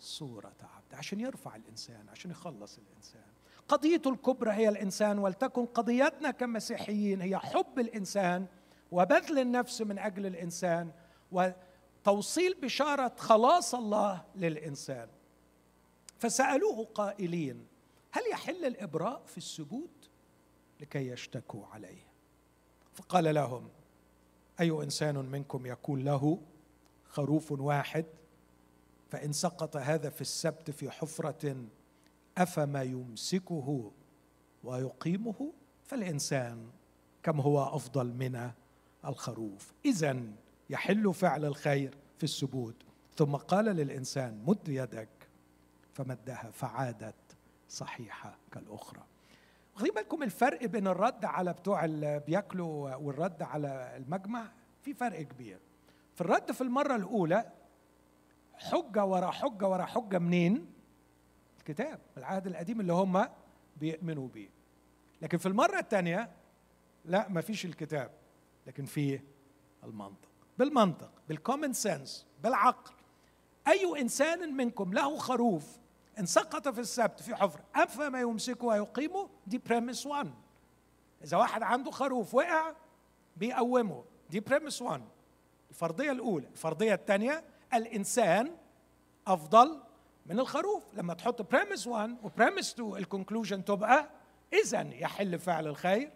[SPEAKER 1] صورة عبد. عشان يرفع الإنسان عشان يخلص الإنسان. قضيته الكبرى هي الإنسان ولتكن قضيتنا كمسيحيين هي حب الإنسان وبذل النفس من أجل الإنسان وتوصيل بشارة خلاص الله للإنسان. فسألوه قائلين هل يحل الإبراء في السجود؟ لكي يشتكوا عليه. فقال لهم أي إنسان منكم يكون له خروف واحد؟ فإن سقط هذا في السبت في حفرة أفما يمسكه ويقيمه فالإنسان كم هو أفضل من الخروف. اذا يحل فعل الخير في السجود ثم قال للإنسان مد يدك. فمدها فعادت صحيحة كالأخرى. واخدين بالكم الفرق بين الرد على بتوع اللي بياكلوا والرد على المجمع؟ في فرق كبير. في الرد في المرة الأولى حجة ورا حجة ورا حجة منين؟ الكتاب العهد القديم اللي هم بيؤمنوا بيه. لكن في المرة الثانية لا ما فيش الكتاب لكن فيه المنطق. بالمنطق بال common sense بالعقل. أي إنسان منكم له خروف إن سقط في السبت في حفره افما يمسكه ويقيمه؟ دي premise 1 إذا واحد عنده خروف وقع بيقوموا دي premise 1 الفرضية الأولى. الفرضية الثانية الإنسان أفضل من الخروف. لما تحط premise 1 و premise 2 ال conclusion تبقى اذا يحل فعل الخير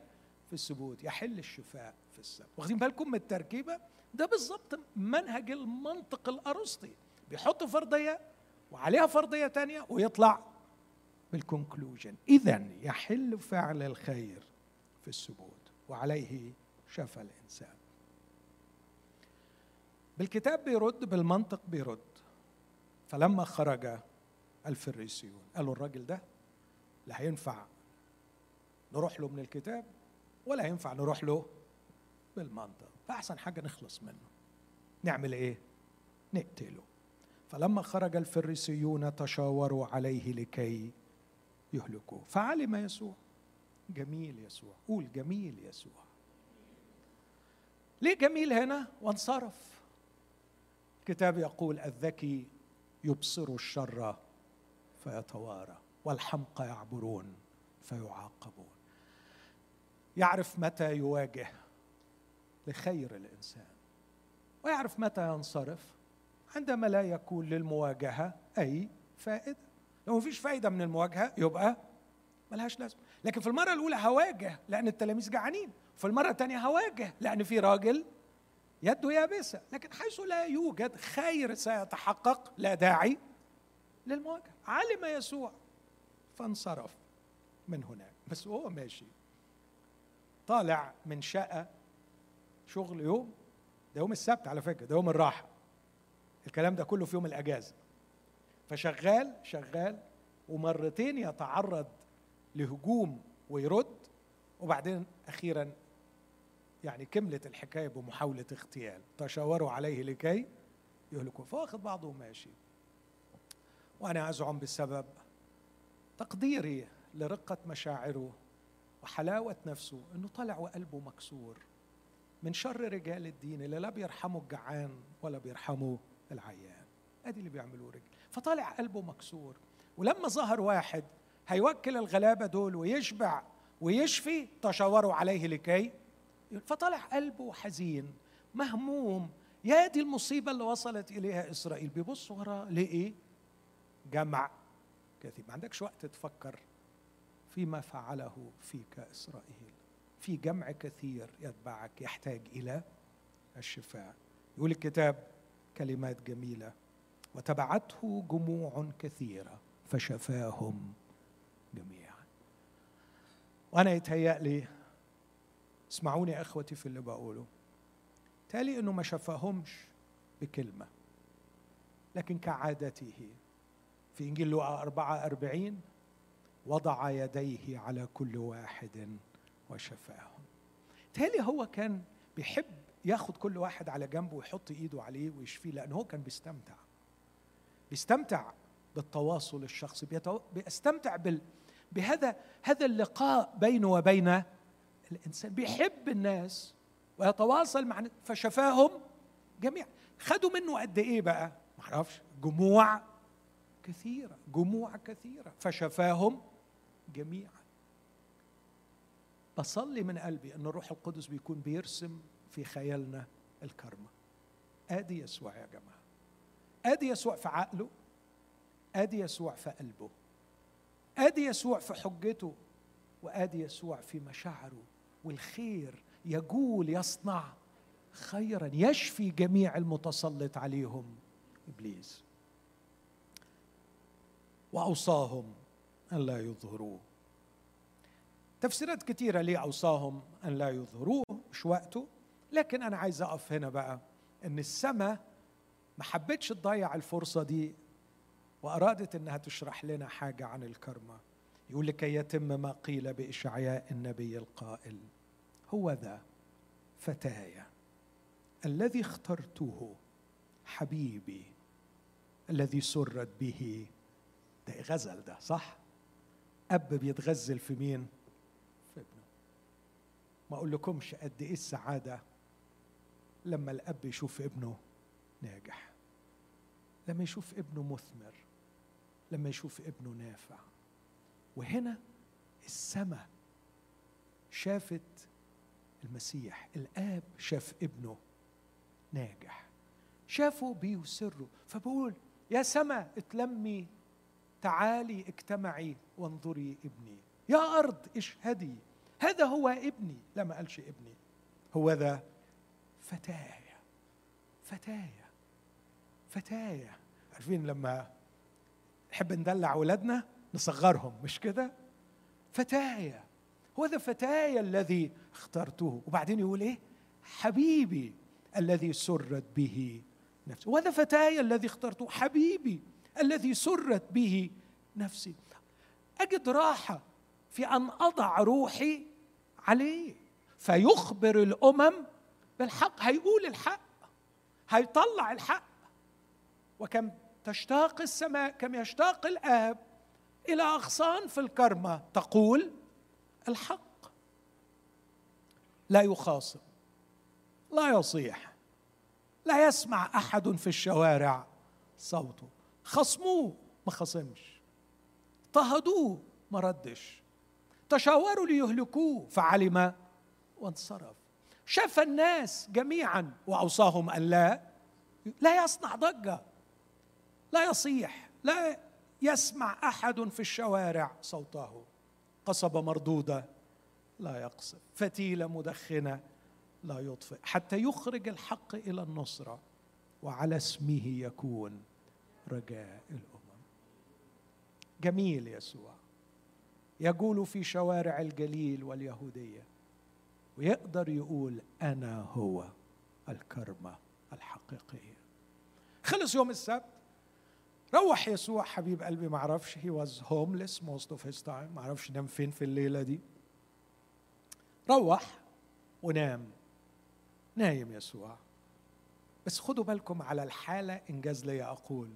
[SPEAKER 1] في السبوت يحل الشفاء في السبت واخدين بالكم من التركيبة؟ ده بالظبط منهج المنطق الأرسطي. بيحط فرضية وعليها فرضية تانية ويطلع بال conclusion اذا يحل فعل الخير في السبوت وعليه شفى الإنسان. بالكتاب بيرد بالمنطق بيرد. فلما خرج الفريسيون قالوا الراجل ده لا هينفع نروح له من الكتاب ولا ينفع نروح له بالمنطق. فأحسن حاجة نخلص منه. نعمل إيه؟ نقتله. فلما خرج الفريسيون تشاوروا عليه لكي يهلكوه. فعلم يسوع. جميل يسوع. قول جميل يسوع. ليه جميل هنا؟ وانصرف. الكتاب يقول الذكي يبصر الشر فيتوارى والحمقى يعبرون فيعاقبون. يعرف متى يواجه لخير الإنسان ويعرف متى ينصرف عندما لا يكون للمواجهة أي فائدة. لو مفيش فايدة من المواجهة يبقى ملهاش لازمة. لكن في المرة الأولى هواجه لأن التلاميذ جعانين في المرة الثانية هواجه لأن في راجل يده يابسه لكن حيث لا يوجد خير سيتحقق لا داعي للمواجهة. علم يسوع فانصرف من هناك. بس وهو ماشي. طالع من شقة شغل يوم ده يوم السبت على فكرة ده يوم الراحة. الكلام ده كله في يوم الأجازة. فشغال شغال ومرتين يتعرض لهجوم ويرد وبعدين أخيرا يعني كملت الحكاية بمحاولة اغتيال. تشاوروا عليه لكي يهلكوا. فواخد بعضه وماشي. وأنا أزعم بسبب تقديري لرقة مشاعره وحلاوة نفسه إنه طلع وقلبه مكسور. من شر رجال الدين اللي لا بيرحموا الجعان ولا بيرحموا العيان. أدي اللي بيعملوه رجل فطالع قلبه مكسور. ولما ظهر واحد هيوكل الغلابة دول ويشبع ويشفي تشاوروا عليه لكي فطلع قلبه حزين مهموم. يا دي المصيبة اللي وصلت إليها إسرائيل. بيبص وراه ليه جمع كثير. ما عندكش وقت تفكر فيما فعله فيك إسرائيل. في جمع كثير يتبعك يحتاج إلى الشفاء. يقول الكتاب كلمات جميلة. وتبعته جموع كثيرة فشفاهم جميعا. وأنا يتهيأ لي اسمعوني اخوتي في اللي بقوله. تالي انه ما شفاهمش بكلمة لكن كعادته. في إنجيل لوقا 44 وضع يديه على كل واحد وشفاهم. تالي هو كان بيحب ياخد كل واحد على جنبه ويحط إيده عليه ويشفيه لأن هو كان بيستمتع. بيستمتع بالتواصل الشخصي بيستمتع بال... بهذا هذا اللقاء بينه وبين الإنسان بيحب الناس ويتواصل مع فشفاهم جميعا خدوا منه قد إيه بقى؟ ما أعرفش جموع كثيرة جموع كثيرة. فشفاهم جميعا. بصلي من قلبي إن الروح القدس بيكون بيرسم في خيالنا الكرمة. آدي يسوع يا جماعة. آدي يسوع في عقله. آدي يسوع في قلبه. آدي يسوع في حجته. وآدي يسوع في مشاعره. والخير يجول يصنع خيرا يشفي جميع المتسلط عليهم. إبليس. وأوصاهم أن لا يظهروه تفسيرات كثيرة ليه أوصاهم أن لا يظهروه مش وقته. لكن أنا عايز أقف هنا بقى إن السماء ما حبتش تضيع الفرصة دي وأرادت إنها تشرح لنا حاجة عن الكرمة يقول لكي يتم ما قيل بإشعياء النبي القائل؟ هو ذا فتاي الذي اخترته حبيبي الذي سرت به. ده غزل ده صح؟ أب بيتغزل في مين؟ في ابنه. ما أقول لكمش قد إيه السعادة لما الأب يشوف ابنه ناجح لما يشوف ابنه مثمر لما يشوف ابنه المسيح الآب شاف ابنه ناجح شافه بيسره فبقول يا سما اتلمي تعالي اجتمعي وانظري ابني. يا أرض اشهدي هذا هو ابني لا ما قالش ابني هو ذا فتايا فتايا فتايا عارفين لما نحب ندلع اولادنا نصغرهم مش كده؟ فتايا هو ذا فتايا الذي اخترته. وبعدين يقول إيه؟ حبيبي الذي سرت به نفسي. وهذا فتاي الذي اخترته حبيبي الذي سرت به نفسي. أجد راحة في أن أضع روحي عليه. فيخبر الأمم بالحق هيقول الحق هيطلع الحق. وكم تشتاق السماء كم يشتاق الآب إلى أغصان في الكرمة. تقول الحق لا يخاصم لا يصيح لا يسمع أحد في الشوارع صوته. خصموه ما خصمش. طهدوه ما ردش. تشاوروا ليهلكوه فعلم وانصرف. شاف الناس جميعا وأوصاهم أن لا لا يصنع ضجة لا يصيح لا يسمع أحد في الشوارع. صوته. قصبه مردودة. لا يقصف. فتيلة مدخنة. لا يطفئ. حتى يخرج الحق إلى النصرة. وعلى اسمه يكون رجاء الأمم. جميل يسوع. يجول في شوارع الجليل واليهودية. ويقدر يقول أنا هو الكرمة الحقيقية. خلص يوم السبت. روح يسوع حبيب قلبي ما أعرفش he was homeless most of his time ما أعرفش نام فين في الليلة دي. روح ونام. نايم يسوع. بس خدوا بالكم على الحالة إنجاز لي أقول.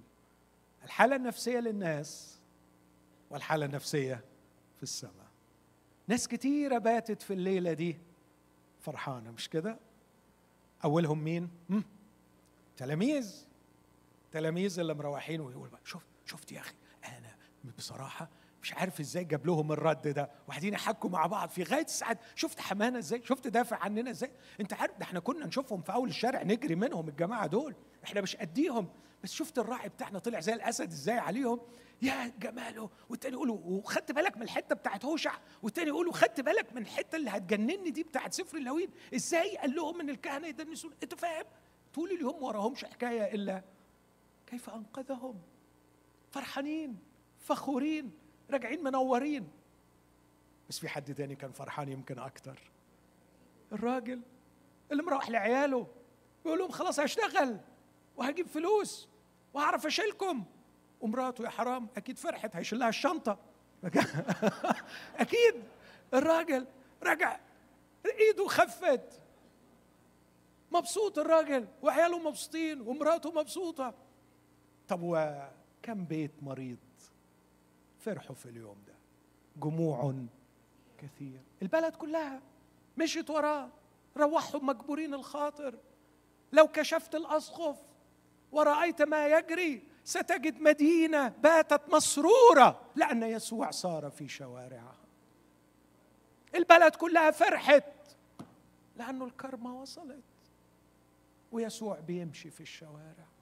[SPEAKER 1] الحالة النفسية للناس والحالة النفسية في السماء. ناس كتيرة باتت في الليلة دي. فرحانة مش كده؟ أولهم مين؟ تلاميذ. تلاميذ اللي مروحين ويقول شوف شفت يا أخي أنا بصراحة مش عارف إزاي جاب لهم الرد ده وقاعدين يحكوا مع بعض في غاية السعادة. شفت حمانا إزاي؟ شفت دافع عننا إزاي؟ أنت عارف ده إحنا كنا نشوفهم في أول الشارع نجري منهم الجماعة دول إحنا مش قديهم. بس شفت الراعي بتاعنا طلع زي الأسد إزاي عليهم؟ يا جماله! والتاني يقولوا وخدت بالك من الحتة بتاعت هوشع؟ والتاني يقولوا خدت بالك من الحتة اللي هتجنني دي بتاعت سفر اللاويين إزاي قال لهم إن الكهنة يدنسون؟ أنت فاهم؟ طول اليوم وراهمش حكاية إلا كيف أنقذهم؟ فرحانين فخورين راجعين منورين. بس في حد تاني كان فرحان يمكن أكتر. الراجل اللي مروح لعياله بيقول لهم خلاص هشتغل وهجيب فلوس وهعرف أشيلكم. ومراته يا حرام أكيد فرحت هيشيل لها الشنطة. (laughs) أكيد. الراجل رجع إيده خفت. مبسوط الراجل وعياله مبسوطين ومراته مبسوطة. طب وكم بيت مريض فرحوا في اليوم ده؟ جموع كثير. البلد كلها مشيت وراه روحهم مجبورين الخاطر. لو كشفت الأسقف ورأيت ما يجري ستجد مدينة باتت مسرورة لأن يسوع صار في شوارعها. البلد كلها فرحت لأنه الكرمة وصلت. ويسوع بيمشي في الشوارع.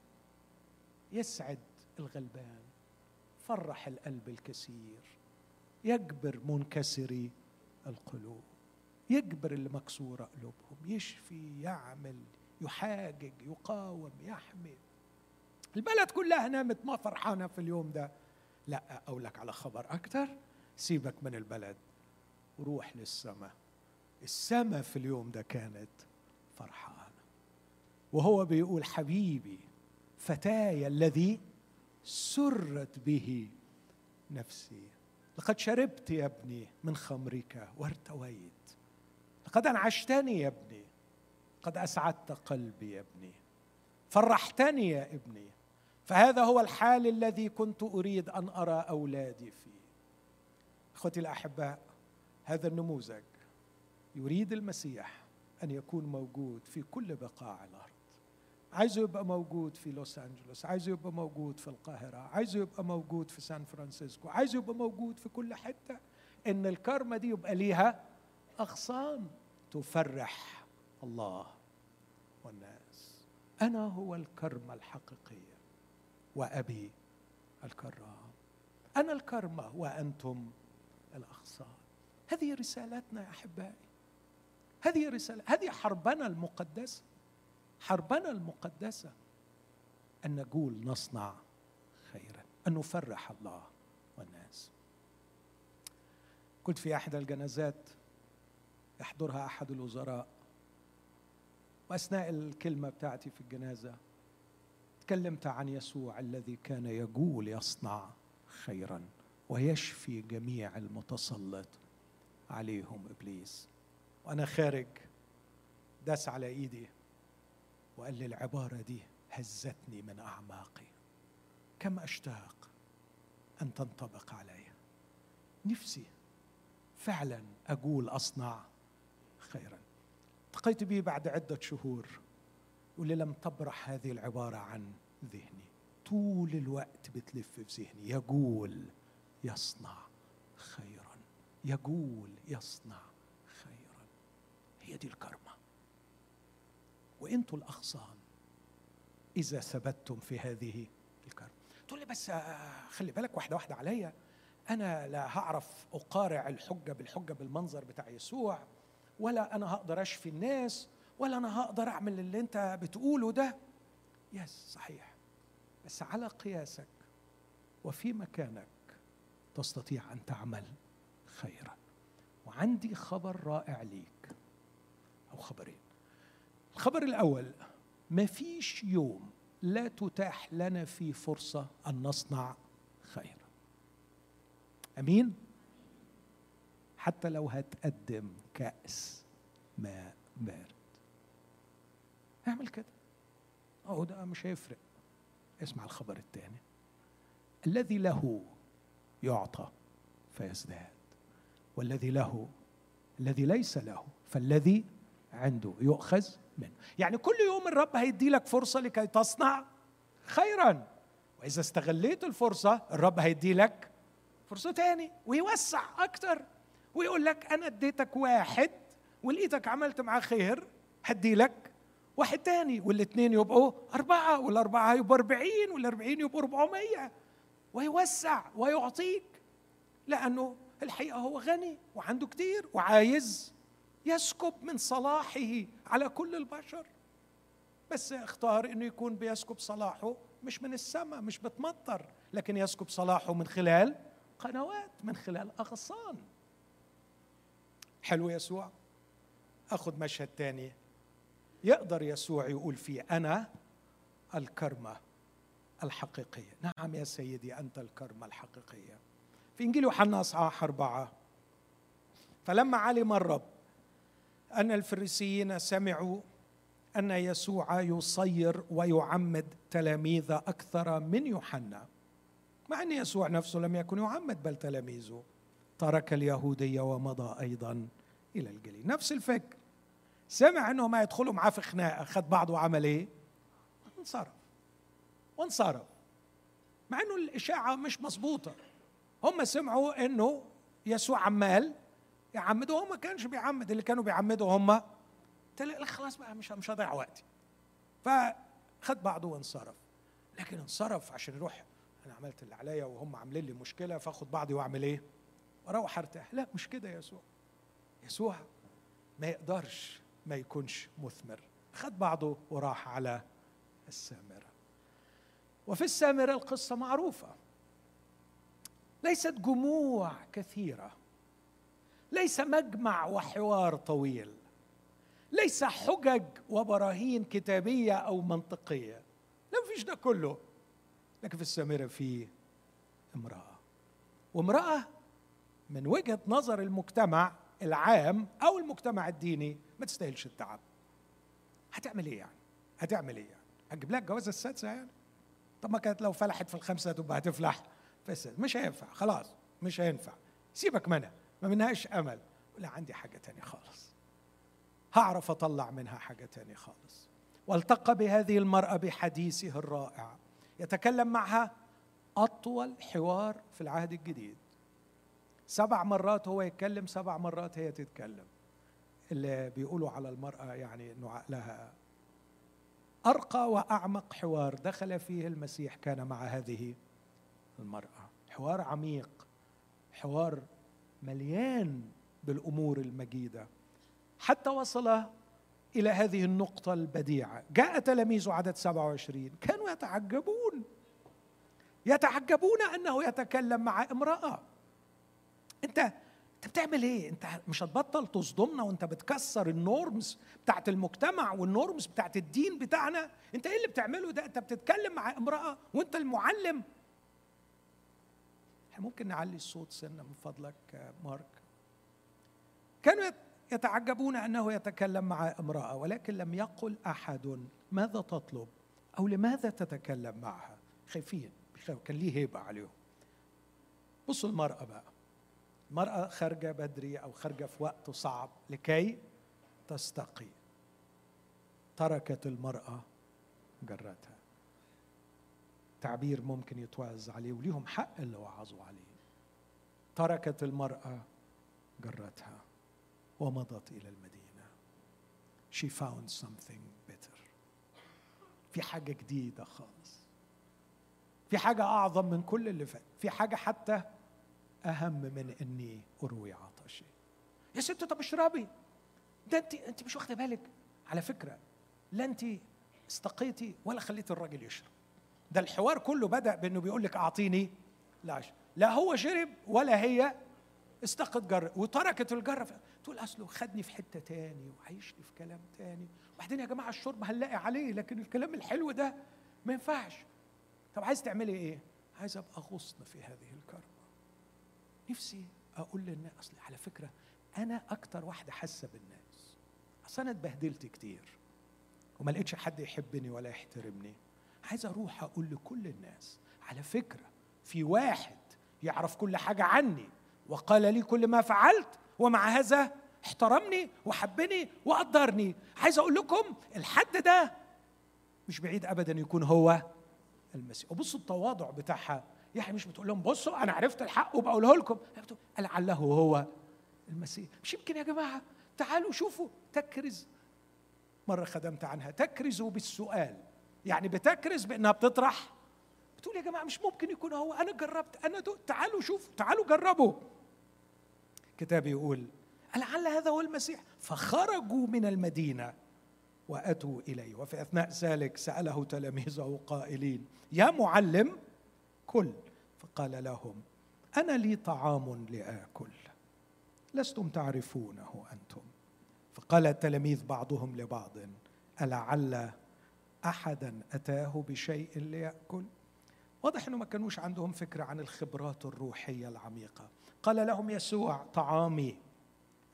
[SPEAKER 1] يسعد الغلبان فرح القلب الكثير يجبر منكسري القلوب يجبر اللي مكسورة قلوبهم يشفي يعمل يحاجج يقاوم يحمي. البلد كلها نامت ما فرحانة في اليوم ده. لا أقول لك على خبر أكتر. سيبك من البلد. وروح للسماء السماء في اليوم ده كانت فرحانة. وهو بيقول حبيبي فتاي الذي سرت به نفسي. لقد شربت يا ابني من خمرك وارتويت. لقد أنعشتني يا ابني. قد أسعدت قلبي يا ابني. فرحتني يا ابني. فهذا هو الحال الذي كنت أريد أن أرى أولادي فيه. إخوتي الأحباء هذا النموذج يريد المسيح أن يكون موجود في كل بقاع الأرض. عايزه يبقى موجود في لوس أنجلوس عايزه يبقى موجود في القاهرة عايزه يبقى موجود في سان فرانسيسكو عايزه يبقى موجود في كل حتة إن الكارما دي يبقى ليها اغصان تفرح الله والناس. أنا هو الكرمه الحقيقية وأبي الكرام. أنا الكرمه وأنتم الاغصان هذه رسالتنا يا أحبائي. هذه رسالة هذه حربنا المقدسة. حربنا المقدسة أن نقول نصنع خيرا أن نفرح الله والناس. كنت في أحد الجنازات يحضرها أحد الوزراء وأثناء الكلمة بتاعتي في الجنازة تكلمت عن يسوع الذي كان يقول يصنع خيرا ويشفي جميع المتسلط عليهم إبليس. وأنا خارج داس على إيدي. وقال لي العبارة دي هزتني من أعماقي. كم أشتاق أن تنطبق علي. نفسي فعلا أقول أصنع خيرا. التقيت به بعد عدة شهور يقول لي لم تبرح هذه العبارة عن ذهني. طول الوقت بتلف في ذهني. يقول يصنع خيرا. يقول يصنع هي دي الكرمة. وأنتوا الأغصان إذا ثبتتم في هذه الكرمة تقول لي بس آه، خلي بالك واحدة واحدة عليا. أنا لا هعرف أقارع الحجة بالحجة بالمنظر بتاع يسوع ولا أنا هقدر أشفي الناس ولا أنا هقدر أعمل اللي أنت بتقوله ده. يس صحيح. بس على قياسك وفي مكانك تستطيع أن تعمل خيرا. وعندي خبر رائع ليك أو خبرين. الخبر الأول ما فيش يوم لا تتاح لنا فيه فرصة أن نصنع خير. أمين؟ حتى لو هتقدم كأس ماء بارد. اعمل كده. أهو ده مش هيفرق. اسمع الخبر الثاني. الذي له يعطى فيزداد والذي له الذي ليس له فالذي عنده يؤخذ منه. يعني كل يوم الرب هيدي لك فرصة لكي تصنع خيرا. وإذا استغليت الفرصة الرب هيدي لك فرصة تاني ويوسع أكتر. ويقول لك أنا اديتك واحد ولقيتك عملت معاه خير هدي لك واحد تاني. والاثنين يبقوا أربعة والأربعة يبقوا أربعين والأربعين يبقوا أربعمية. ويوسع ويعطيك لأنه الحقيقة هو غني وعنده كتير وعايز يسكب من صلاحه على كل البشر. بس اختار إنه يكون بيسكب صلاحه مش من السماء مش بتمطر لكن يسكب صلاحه من خلال قنوات من خلال أغصان. حلو يسوع. أخذ مشهد تاني. يقدر يسوع يقول فيه أنا الكرمة الحقيقية. نعم يا سيدي أنت الكرمة الحقيقية. في إنجيل يوحنا أصحاح أربعة. فلما علم الرب أن الفريسيين سمعوا أن يسوع يصير ويعمد تلاميذ أكثر من يوحنا. مع أن يسوع نفسه لم يكن يعمد بل تلاميذه. ترك اليهودية ومضى أيضا إلى الجليل نفس الفكر. سمع انهم هيدخلوا معاه في خناقه خد بعضه وعمل إيه؟ انصرف وانصرف. مع أنه الإشاعة مش مظبوطة. هم سمعوا أنه يسوع عمال. يعمد وهو ما كانش بيعمد اللي كانوا بيعمدوا هم خلاص بقى مش مش هضيع وقتي. فخد بعضه وانصرف. لكن انصرف عشان يروح أنا عملت اللي عليا وهم عاملين لي مشكلة فاخد بعضي واعمل إيه؟ وأروح أرتاح. لا مش كده يا يسوع. يسوع ما يقدرش ما يكونش مثمر. خد بعضه وراح على السامرة. وفي السامرة القصة معروفة. ليست جموع كثيرة. ليس مجمع وحوار طويل. ليس حجج وبراهين كتابية أو منطقية. لا فيش ده كله. لكن في السامرة في امرأة. وامرأة من وجهة نظر المجتمع العام أو المجتمع الديني ما تستاهلش التعب. هتعمل إيه يعني؟ هتعمل إيه يعني؟ هتجيب لها الجوازه السادسة يعني؟ طب ما كانت لو فلحت في الخمسة تبقى هتفلح. في السادسه مش هينفع. خلاص مش هينفع. سيبك منها. ما منهاش أمل. لا عندي حاجة تانية خالص. هعرف أطلع منها حاجة تانية خالص. والتقى بهذه المرأة بحديثه الرائع. يتكلم معها أطول حوار في العهد الجديد. سبع مرات هو يتكلم سبع مرات هي تتكلم. اللي بيقولوا على المرأة يعني إنه عقلها أرقى وأعمق حوار دخل فيه المسيح كان مع هذه المرأة. حوار عميق حوار مليان بالأمور المجيدة. حتى وصل إلى هذه النقطة البديعة. جاء تلاميذه عدد 27 كانوا يتعجبون. يتعجبون أنه يتكلم مع امرأة. أنت أنت بتعمل إيه؟ أنت مش هتبطل تصدمنا وأنت بتكسر النورمز بتاعت المجتمع والنورمز بتاعت الدين بتاعنا؟ أنت إيه اللي بتعمله ده؟ أنت بتتكلم مع امرأة وأنت المعلم. ممكن نعلي الصوت سنة من فضلك مارك. كانوا يتعجبون أنه يتكلم مع امرأة ولكن لم يقل أحد ماذا تطلب أو لماذا تتكلم معها. خايفين كان ليه هيبة عليهم. بصوا المرأة بقى. المرأة خارجة بدري أو خارجة في وقت صعب لكي تستقي. تركت المرأة جرتها. تعبير ممكن يتوعظ عليه وليهم حق اللي وعظوا عليه. تركت المرأة جرتها ومضت إلى المدينة. She found something better في حاجة جديدة خالص. في حاجة أعظم من كل اللي فات. في حاجة حتى أهم من إني أروي عطشي. يا ست طب اشربي. ده أنت أنت مش واخدة بالك؟ على فكرة لا أنت استقيتي ولا خليتي الراجل يشرب. ده الحوار كله بدأ بأنه بيقول لك أعطيني لا لا هو شرب ولا هي استقت جر وتركت الجرة تقول أصله خدني في حتة تاني وعايشني في كلام تاني. وبعدين يا جماعة الشرب هنلاقي عليه لكن الكلام الحلو ده ما ينفعش. طب عايز تعملي إيه؟ عايز أبقى غصن في هذه الكرمه نفسي أقول للناس أصل على فكرة أنا أكتر واحدة حاسة بالناس. أصل أنا اتبهدلت كتير. وما لقيتش حد يحبني ولا يحترمني. عايز أروح أقول لكل الناس على فكرة في واحد يعرف كل حاجة عني وقال لي كل ما فعلت ومع هذا احترمني وحبني وقدرني. عايز أقول لكم الحد ده مش بعيد ابدا يكون هو المسيح. وبصوا التواضع بتاعها. يعني مش بتقول لهم بصوا أنا عرفت الحق وبقوله لكم. لعله هو المسيح. مش يمكن يا جماعة تعالوا شوفوا تكرز. مرة خدمت عنها. تكرز بالسؤال. يعني بتكرز بإنها بتطرح. بتقول يا جماعة مش ممكن يكون هو أنا جربت أنا دو تعالوا شوفوا تعالوا جربوا. الكتاب يقول لعل هذا هو المسيح؟ فخرجوا من المدينة وأتوا إليه. وفي أثناء ذلك سأله تلاميذه قائلين يا معلم كل. فقال لهم أنا لي طعام لآكل لستم تعرفونه أنتم. فقال التلاميذ بعضهم لبعض ألعل أحدا أتاه بشيء ليأكل. واضح أنه ما كانوش عندهم فكرة عن الخبرات الروحية العميقة. قال لهم يسوع طعامي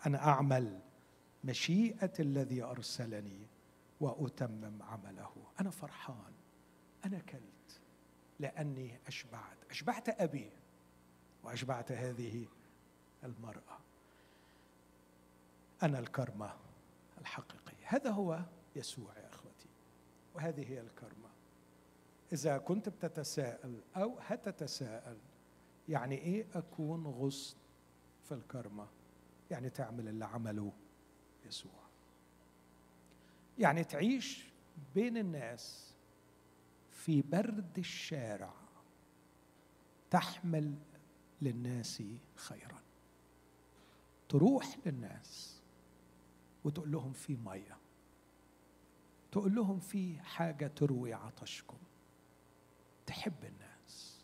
[SPEAKER 1] أن أعمل مشيئة الذي أرسلني وأتمم عمله. أنا فرحان أنا كلت لأني أشبعت. أشبعت أبي وأشبعت هذه المرأة. أنا الكرمة الحقيقية. هذا هو يسوع. وهذه هي الكرمة. إذا كنت بتتساءل أو هتتساءل يعني إيه أكون غصن في الكرمة؟ يعني تعمل اللي عمله يسوع. يعني تعيش بين الناس في برد الشارع تحمل للناس خيرا. تروح للناس وتقول لهم في مية. تقول لهم في حاجة تروي عطشكم. تحب الناس.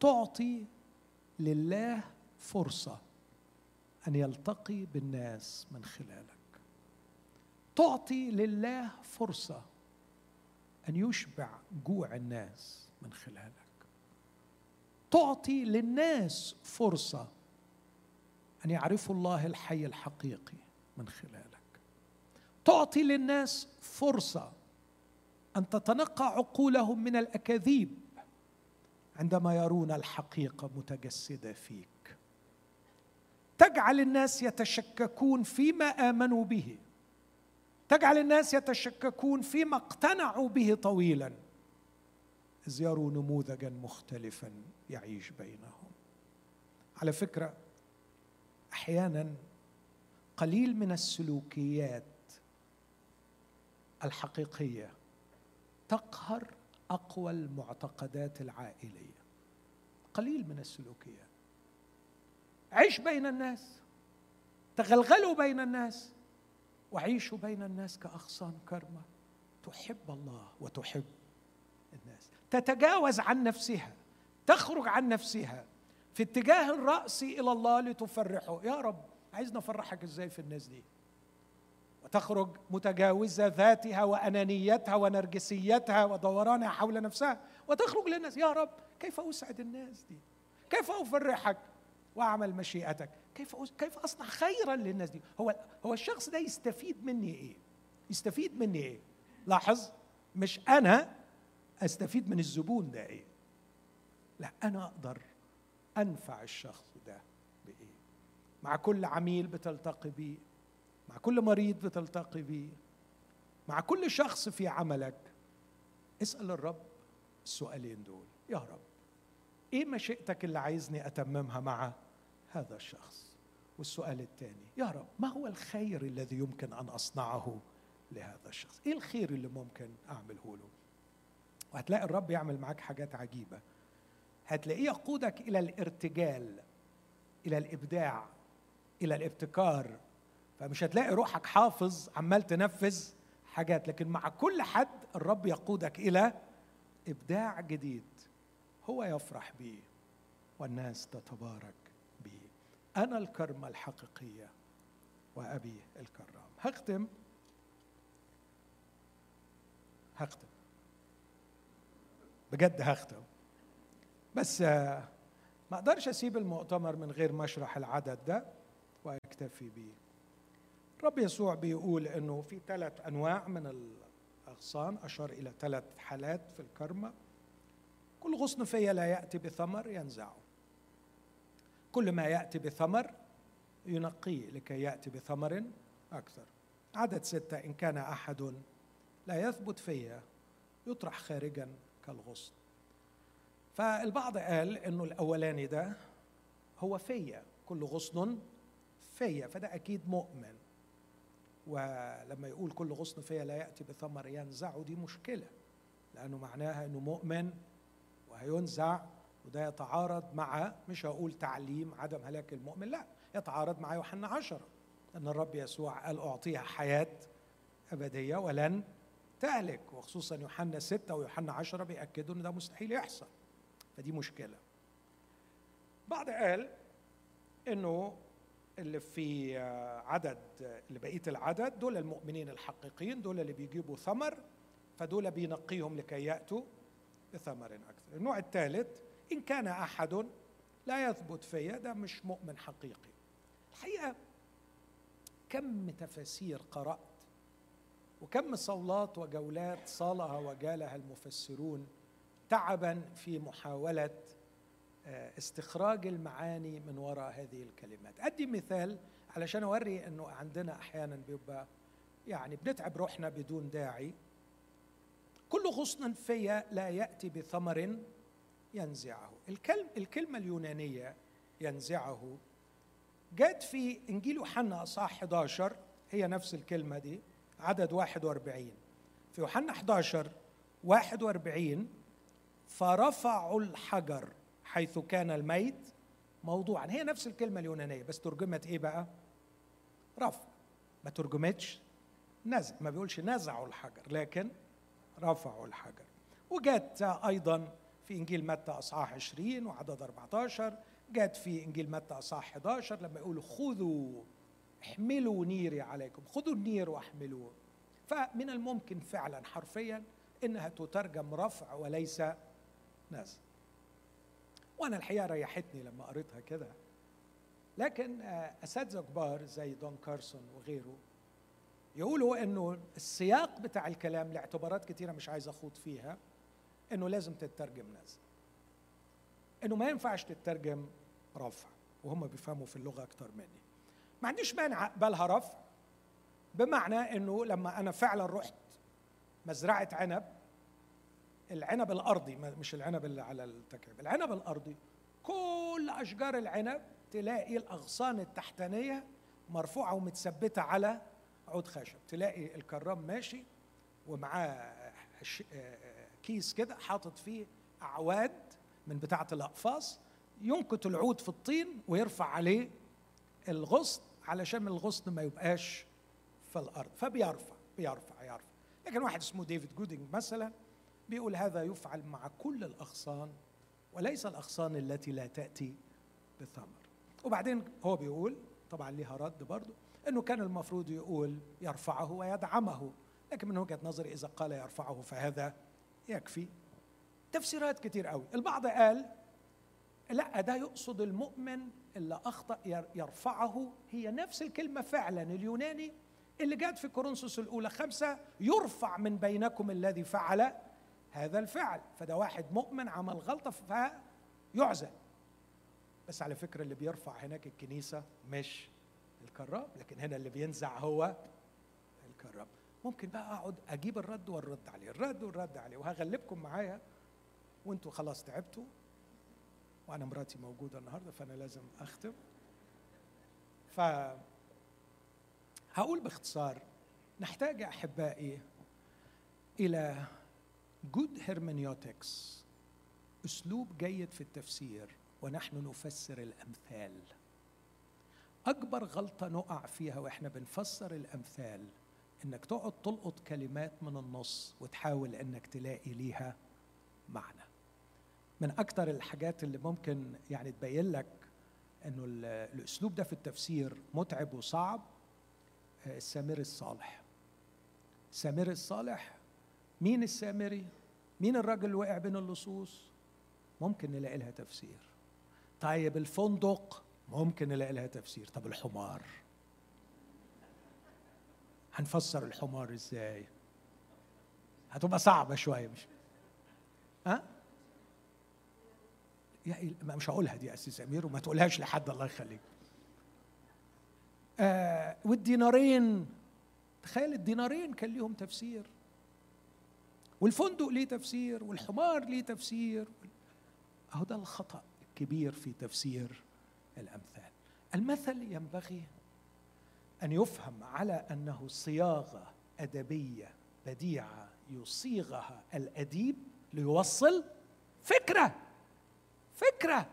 [SPEAKER 1] تعطي لله فرصة أن يلتقي بالناس من خلالك. تعطي لله فرصة أن يشبع جوع الناس من خلالك. تعطي للناس فرصة أن يعرفوا الله الحي الحقيقي من خلالك. تعطي للناس فرصة أن تتنقى عقولهم من الأكاذيب عندما يرون الحقيقة متجسدة فيك. تجعل الناس يتشككون فيما آمنوا به. تجعل الناس يتشككون فيما اقتنعوا به طويلا. إذ يروا نموذجا مختلفا يعيش بينهم. على فكرة أحيانا قليل من السلوكيات الحقيقية تقهر أقوى المعتقدات العائلية. قليل من السلوكيات عيش بين الناس. تغلغلوا بين الناس. وعيشوا بين الناس كأغصان كرمة. تحب الله وتحب الناس. تتجاوز عن نفسها. تخرج عن نفسها. في اتجاه الرأس إلى الله لتفرحه. يا رب عايزنا نفرحك إزاي في الناس دي؟ وتخرج متجاوزة ذاتها وأنانيتها ونرجسيتها ودورانها حول نفسها وتخرج للناس يا رب كيف أسعد الناس دي؟ كيف أفرحك وأعمل مشيئتك؟ كيف كيف أصنع خيرا للناس دي؟ هو هو الشخص ده يستفيد مني إيه؟ يستفيد مني إيه؟ لاحظ مش أنا أستفيد من الزبون ده إيه؟ لا أنا أقدر أنفع الشخص ده بإيه؟ مع كل عميل بتلتقي بيه مع كل مريض بتلتقي بيه مع كل شخص في عملك. اسأل الرب السؤالين دول. يا رب إيه مشيئتك اللي عايزني أتممها مع هذا الشخص؟ والسؤال الثاني يا رب ما هو الخير الذي يمكن أن أصنعه لهذا الشخص؟ إيه الخير اللي ممكن أعمله له؟ وهتلاقي الرب يعمل معاك حاجات عجيبة. هتلاقيه يقودك إلى الارتجال إلى الإبداع إلى الابتكار. فمش هتلاقي روحك حافظ عمال تنفذ حاجات. لكن مع كل حد الرب يقودك إلى إبداع جديد هو يفرح به والناس تتبارك به أنا الكرمة الحقيقية وأبي الكرام. هختم. هختم. بجد هختم. بس آه، ما أقدرش أسيب المؤتمر من غير ما اشرح العدد ده وأكتفي بيه. رب يسوع بيقول إنه في ثلاث أنواع من الأغصان أشار إلى ثلاث حالات في الكرمة. كل غصن فيا لا يأتي بثمر ينزعه. كل ما يأتي بثمر ينقيه لكي يأتي بثمر أكثر. عدد ستة إن كان أحد لا يثبت فيا يطرح خارجا كالغصن. فالبعض قال إنه الأولاني ده هو فيا. كل غصن فيا فده أكيد مؤمن. ولما يقول كل غصن فيا لا يأتي بثمر ينزعه دي مشكلة لأنه معناها إنه مؤمن وهينزع وده يتعارض مع مش هقول تعليم عدم هلاك المؤمن لا يتعارض مع يوحنا عشرة أن الرب يسوع قال أعطيها حياة أبدية ولن تهلك وخصوصا يوحنا ستة ويوحنا عشرة بيأكدوا أن ده مستحيل يحصل فدي مشكلة. بعض قال أنه اللي في عدد اللي بقية العدد دول المؤمنين الحقيقيين دول اللي بيجيبوا ثمر فدول بينقيهم لكي يأتوا بثمر أكثر. النوع الثالث إن كان أحد لا يثبت فيا ده مش مؤمن حقيقي. الحقيقة كم تفاسير قرأت وكم صولات وجولات صالها وجالها المفسرون تعبا في محاولة آه، استخراج المعاني من وراء هذه الكلمات. أدي مثال علشان أوري إنه عندنا أحيانا بيبقى يعني بنتعب روحنا بدون داعي. كل غصن فيا لا يأتي بثمر ينزعه. الكلم الكلمة اليونانية ينزعه. جاءت في إنجيل يوحنا اصحاح 11 هي نفس الكلمة دي عدد 41 في يوحنا 11 41 فرفعوا الحجر. حيث كان الميت موضوعا. هي نفس الكلمة اليونانية بس ترجمت إيه بقى؟ رفع. ما ترجمتش نزع. ما بيقولش نزعوا الحجر لكن رفعوا الحجر. وجت أيضا في إنجيل متى أصحاح 20 وعدد 14 جت في إنجيل متى أصحاح 11 لما يقول خذوا احملوا نيري عليكم خذوا النير واحملوه. فمن الممكن فعلا حرفيا إنها تترجم رفع وليس نزع. وأنا الحقيقة ريحتني لما قريتها كده. لكن آه، اساتذه كبار زي دون كارسون وغيره يقولوا إنه السياق بتاع الكلام لاعتبارات كثيره مش عايز أخوض فيها إنه لازم تترجم نزع إنه ما ينفعش تترجم رفع وهم بيفهموا في اللغة أكتر مني. ما عنديش مانع أقبلها رفع بمعنى إنه لما أنا فعلا رحت مزرعة عنب العنب الأرضي مش العنب اللي على التكعيب العنب الأرضي كل أشجار العنب تلاقي الأغصان التحتانية مرفوعة ومتثبتة على عود خشب تلاقي الكرام ماشي ومعاه كيس كده حاطط فيه أعواد من بتاعة الأقفاص ينكت العود في الطين ويرفع عليه الغصن علشان الغصن ما يبقاش في الأرض. فبيرفع بيرفع يرفع. لكن واحد اسمه ديفيد جودينج مثلا بيقول هذا يفعل مع كل الأغصان وليس الأغصان التي لا تأتي بثمر وبعدين هو بيقول طبعا ليها رد برضه إنه كان المفروض يقول يرفعه ويدعمه لكن من وجهة نظري إذا قال يرفعه فهذا يكفي. تفسيرات كتير قوي. البعض قال لا ده يقصد المؤمن اللي أخطأ يرفعه. هي نفس الكلمة فعلا. اليوناني اللي جت في كورنثوس الأولى خمسة يرفع من بينكم الذي فعل هذا الفعل. فده واحد مؤمن عمل غلطة فيعزل. بس على فكرة اللي بيرفع هناك الكنيسة مش الكرام لكن هنا اللي بينزع هو الكرام ممكن بقى أقعد أجيب الرد والرد عليه. الرد والرد عليه. وهغلبكم معايا. وانتوا خلاص تعبتوا. وأنا مراتي موجودة النهارده فأنا لازم أختم. ف هقول باختصار نحتاج أحبائي إلى good hermeneutics أسلوب جيد في التفسير ونحن نفسر الأمثال. أكبر غلطة نقع فيها وإحنا بنفسر الأمثال إنك تقعد تلقط كلمات من النص وتحاول إنك تلاقي ليها معنى. من أكثر الحاجات اللي ممكن يعني تبين لك إنه الأسلوب ده في التفسير متعب وصعب آه، السامري الصالح. السامري الصالح مين السامري؟ مين الراجل اللي وقع بين اللصوص؟ ممكن نلاقي لها تفسير. طيب الفندق؟ ممكن نلاقي لها تفسير. طب الحمار؟ هنفسر الحمار إزاي؟ هتبقى صعبة شوية مش ها؟ يا مش هقولها دي يا أسيس أمير وما تقولهاش لحد الله يخليك. آه والدينارين. تخيل الدينارين كان ليهم تفسير. والفندق ليه تفسير والحمار ليه تفسير. أهو ده الخطأ الكبير في تفسير الأمثال. المثل ينبغي أن يفهم على أنه صياغة أدبية بديعة يصيغها الأديب ليوصل فكرة فكرة.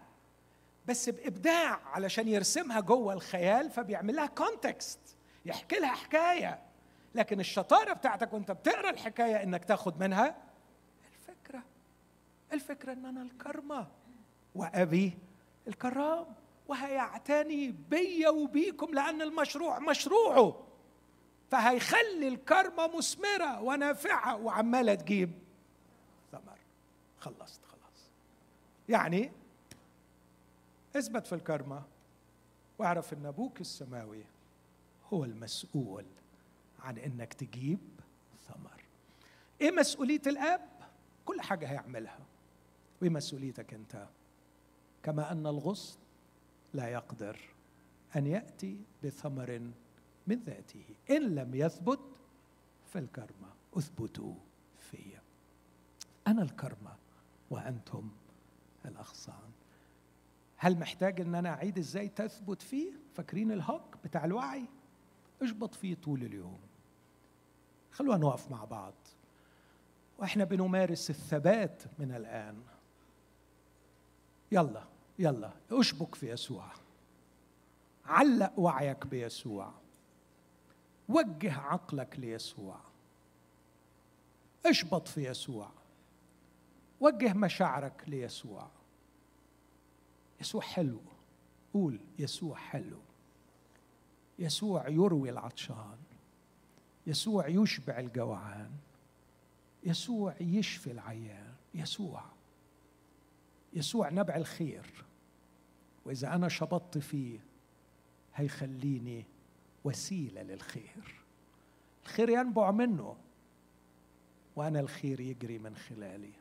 [SPEAKER 1] بس بإبداع علشان يرسمها جوه الخيال فبيعمل لها كونتكست يحكي لها حكاية. لكن الشطارة بتاعتك وانت بتقرأ الحكاية إنك تاخد منها الفكرة. الفكرة إن أنا الكرمة وأبي الكرام وهيعتني بيا وبيكم لأن المشروع مشروعه. فهيخلي الكرمة مثمرة ونافعة. وعمالة تجيب ثمر. خلصت خلاص. يعني اثبت في الكرمة واعرف إن أبوك السماوي هو المسؤول. عن إنك تجيب ثمر. إيه مسؤولية الآب؟ كل حاجة هيعملها. وإيه مسؤوليتك أنت؟ كما أن الغصن لا يقدر أن يأتي بثمر من ذاته. إن لم يثبت فالكرمة اثبتوا في. أنا الكرمة وأنتم الأغصان. هل محتاج إن أنا أعيد إزاي تثبت فيه؟ فاكرين الهوك بتاع الوعي؟ اشبط فيه طول اليوم. خلونا نقف مع بعض. وإحنا بنمارس الثبات من الآن. يلا يلا اشبك في يسوع. علق وعيك بيسوع. وجه عقلك ليسوع. اشبط في يسوع. وجه مشاعرك ليسوع. يسوع حلو. قول يسوع حلو. يسوع يروي العطشان. يسوع يشبع الجوعان. يسوع يشفي العيان. يسوع. يسوع نبع الخير. وإذا أنا شبطت فيه هيخليني وسيلة للخير. الخير ينبع منه وأنا الخير يجري من خلالي.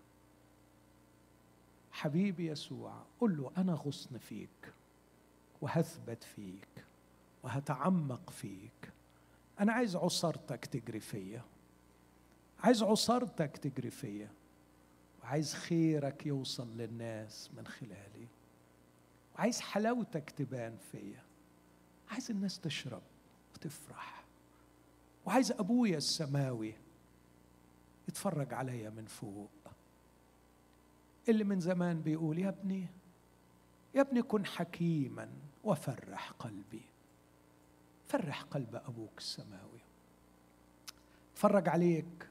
[SPEAKER 1] حبيبي يسوع قل له أنا غصن فيك وهثبت فيك وهتعمق فيك أنا عايز عصارتك تجري فيا. عايز عصارتك تجري فيا. وعايز خيرك يوصل للناس من خلالي. وعايز حلاوتك تبان فيا. عايز الناس تشرب وتفرح. وعايز أبويا السماوي يتفرج عليا من فوق. اللي من زمان بيقول يا ابني يا ابني كن حكيما وفرح قلبي. فرح قلب أبوك السماوي. فرج عليك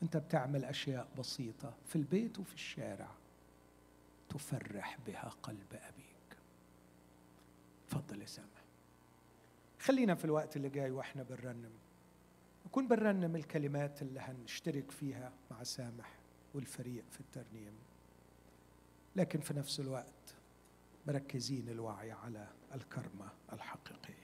[SPEAKER 1] وانت بتعمل أشياء بسيطة في البيت وفي الشارع تفرح بها قلب أبيك. تفضل يا سامح. خلينا في الوقت اللي جاي وإحنا بنرنم. نكون بنرنم الكلمات اللي هنشترك فيها مع سامح والفريق في الترنيم. لكن في نفس الوقت مركزين الوعي على الكرمة الحقيقية.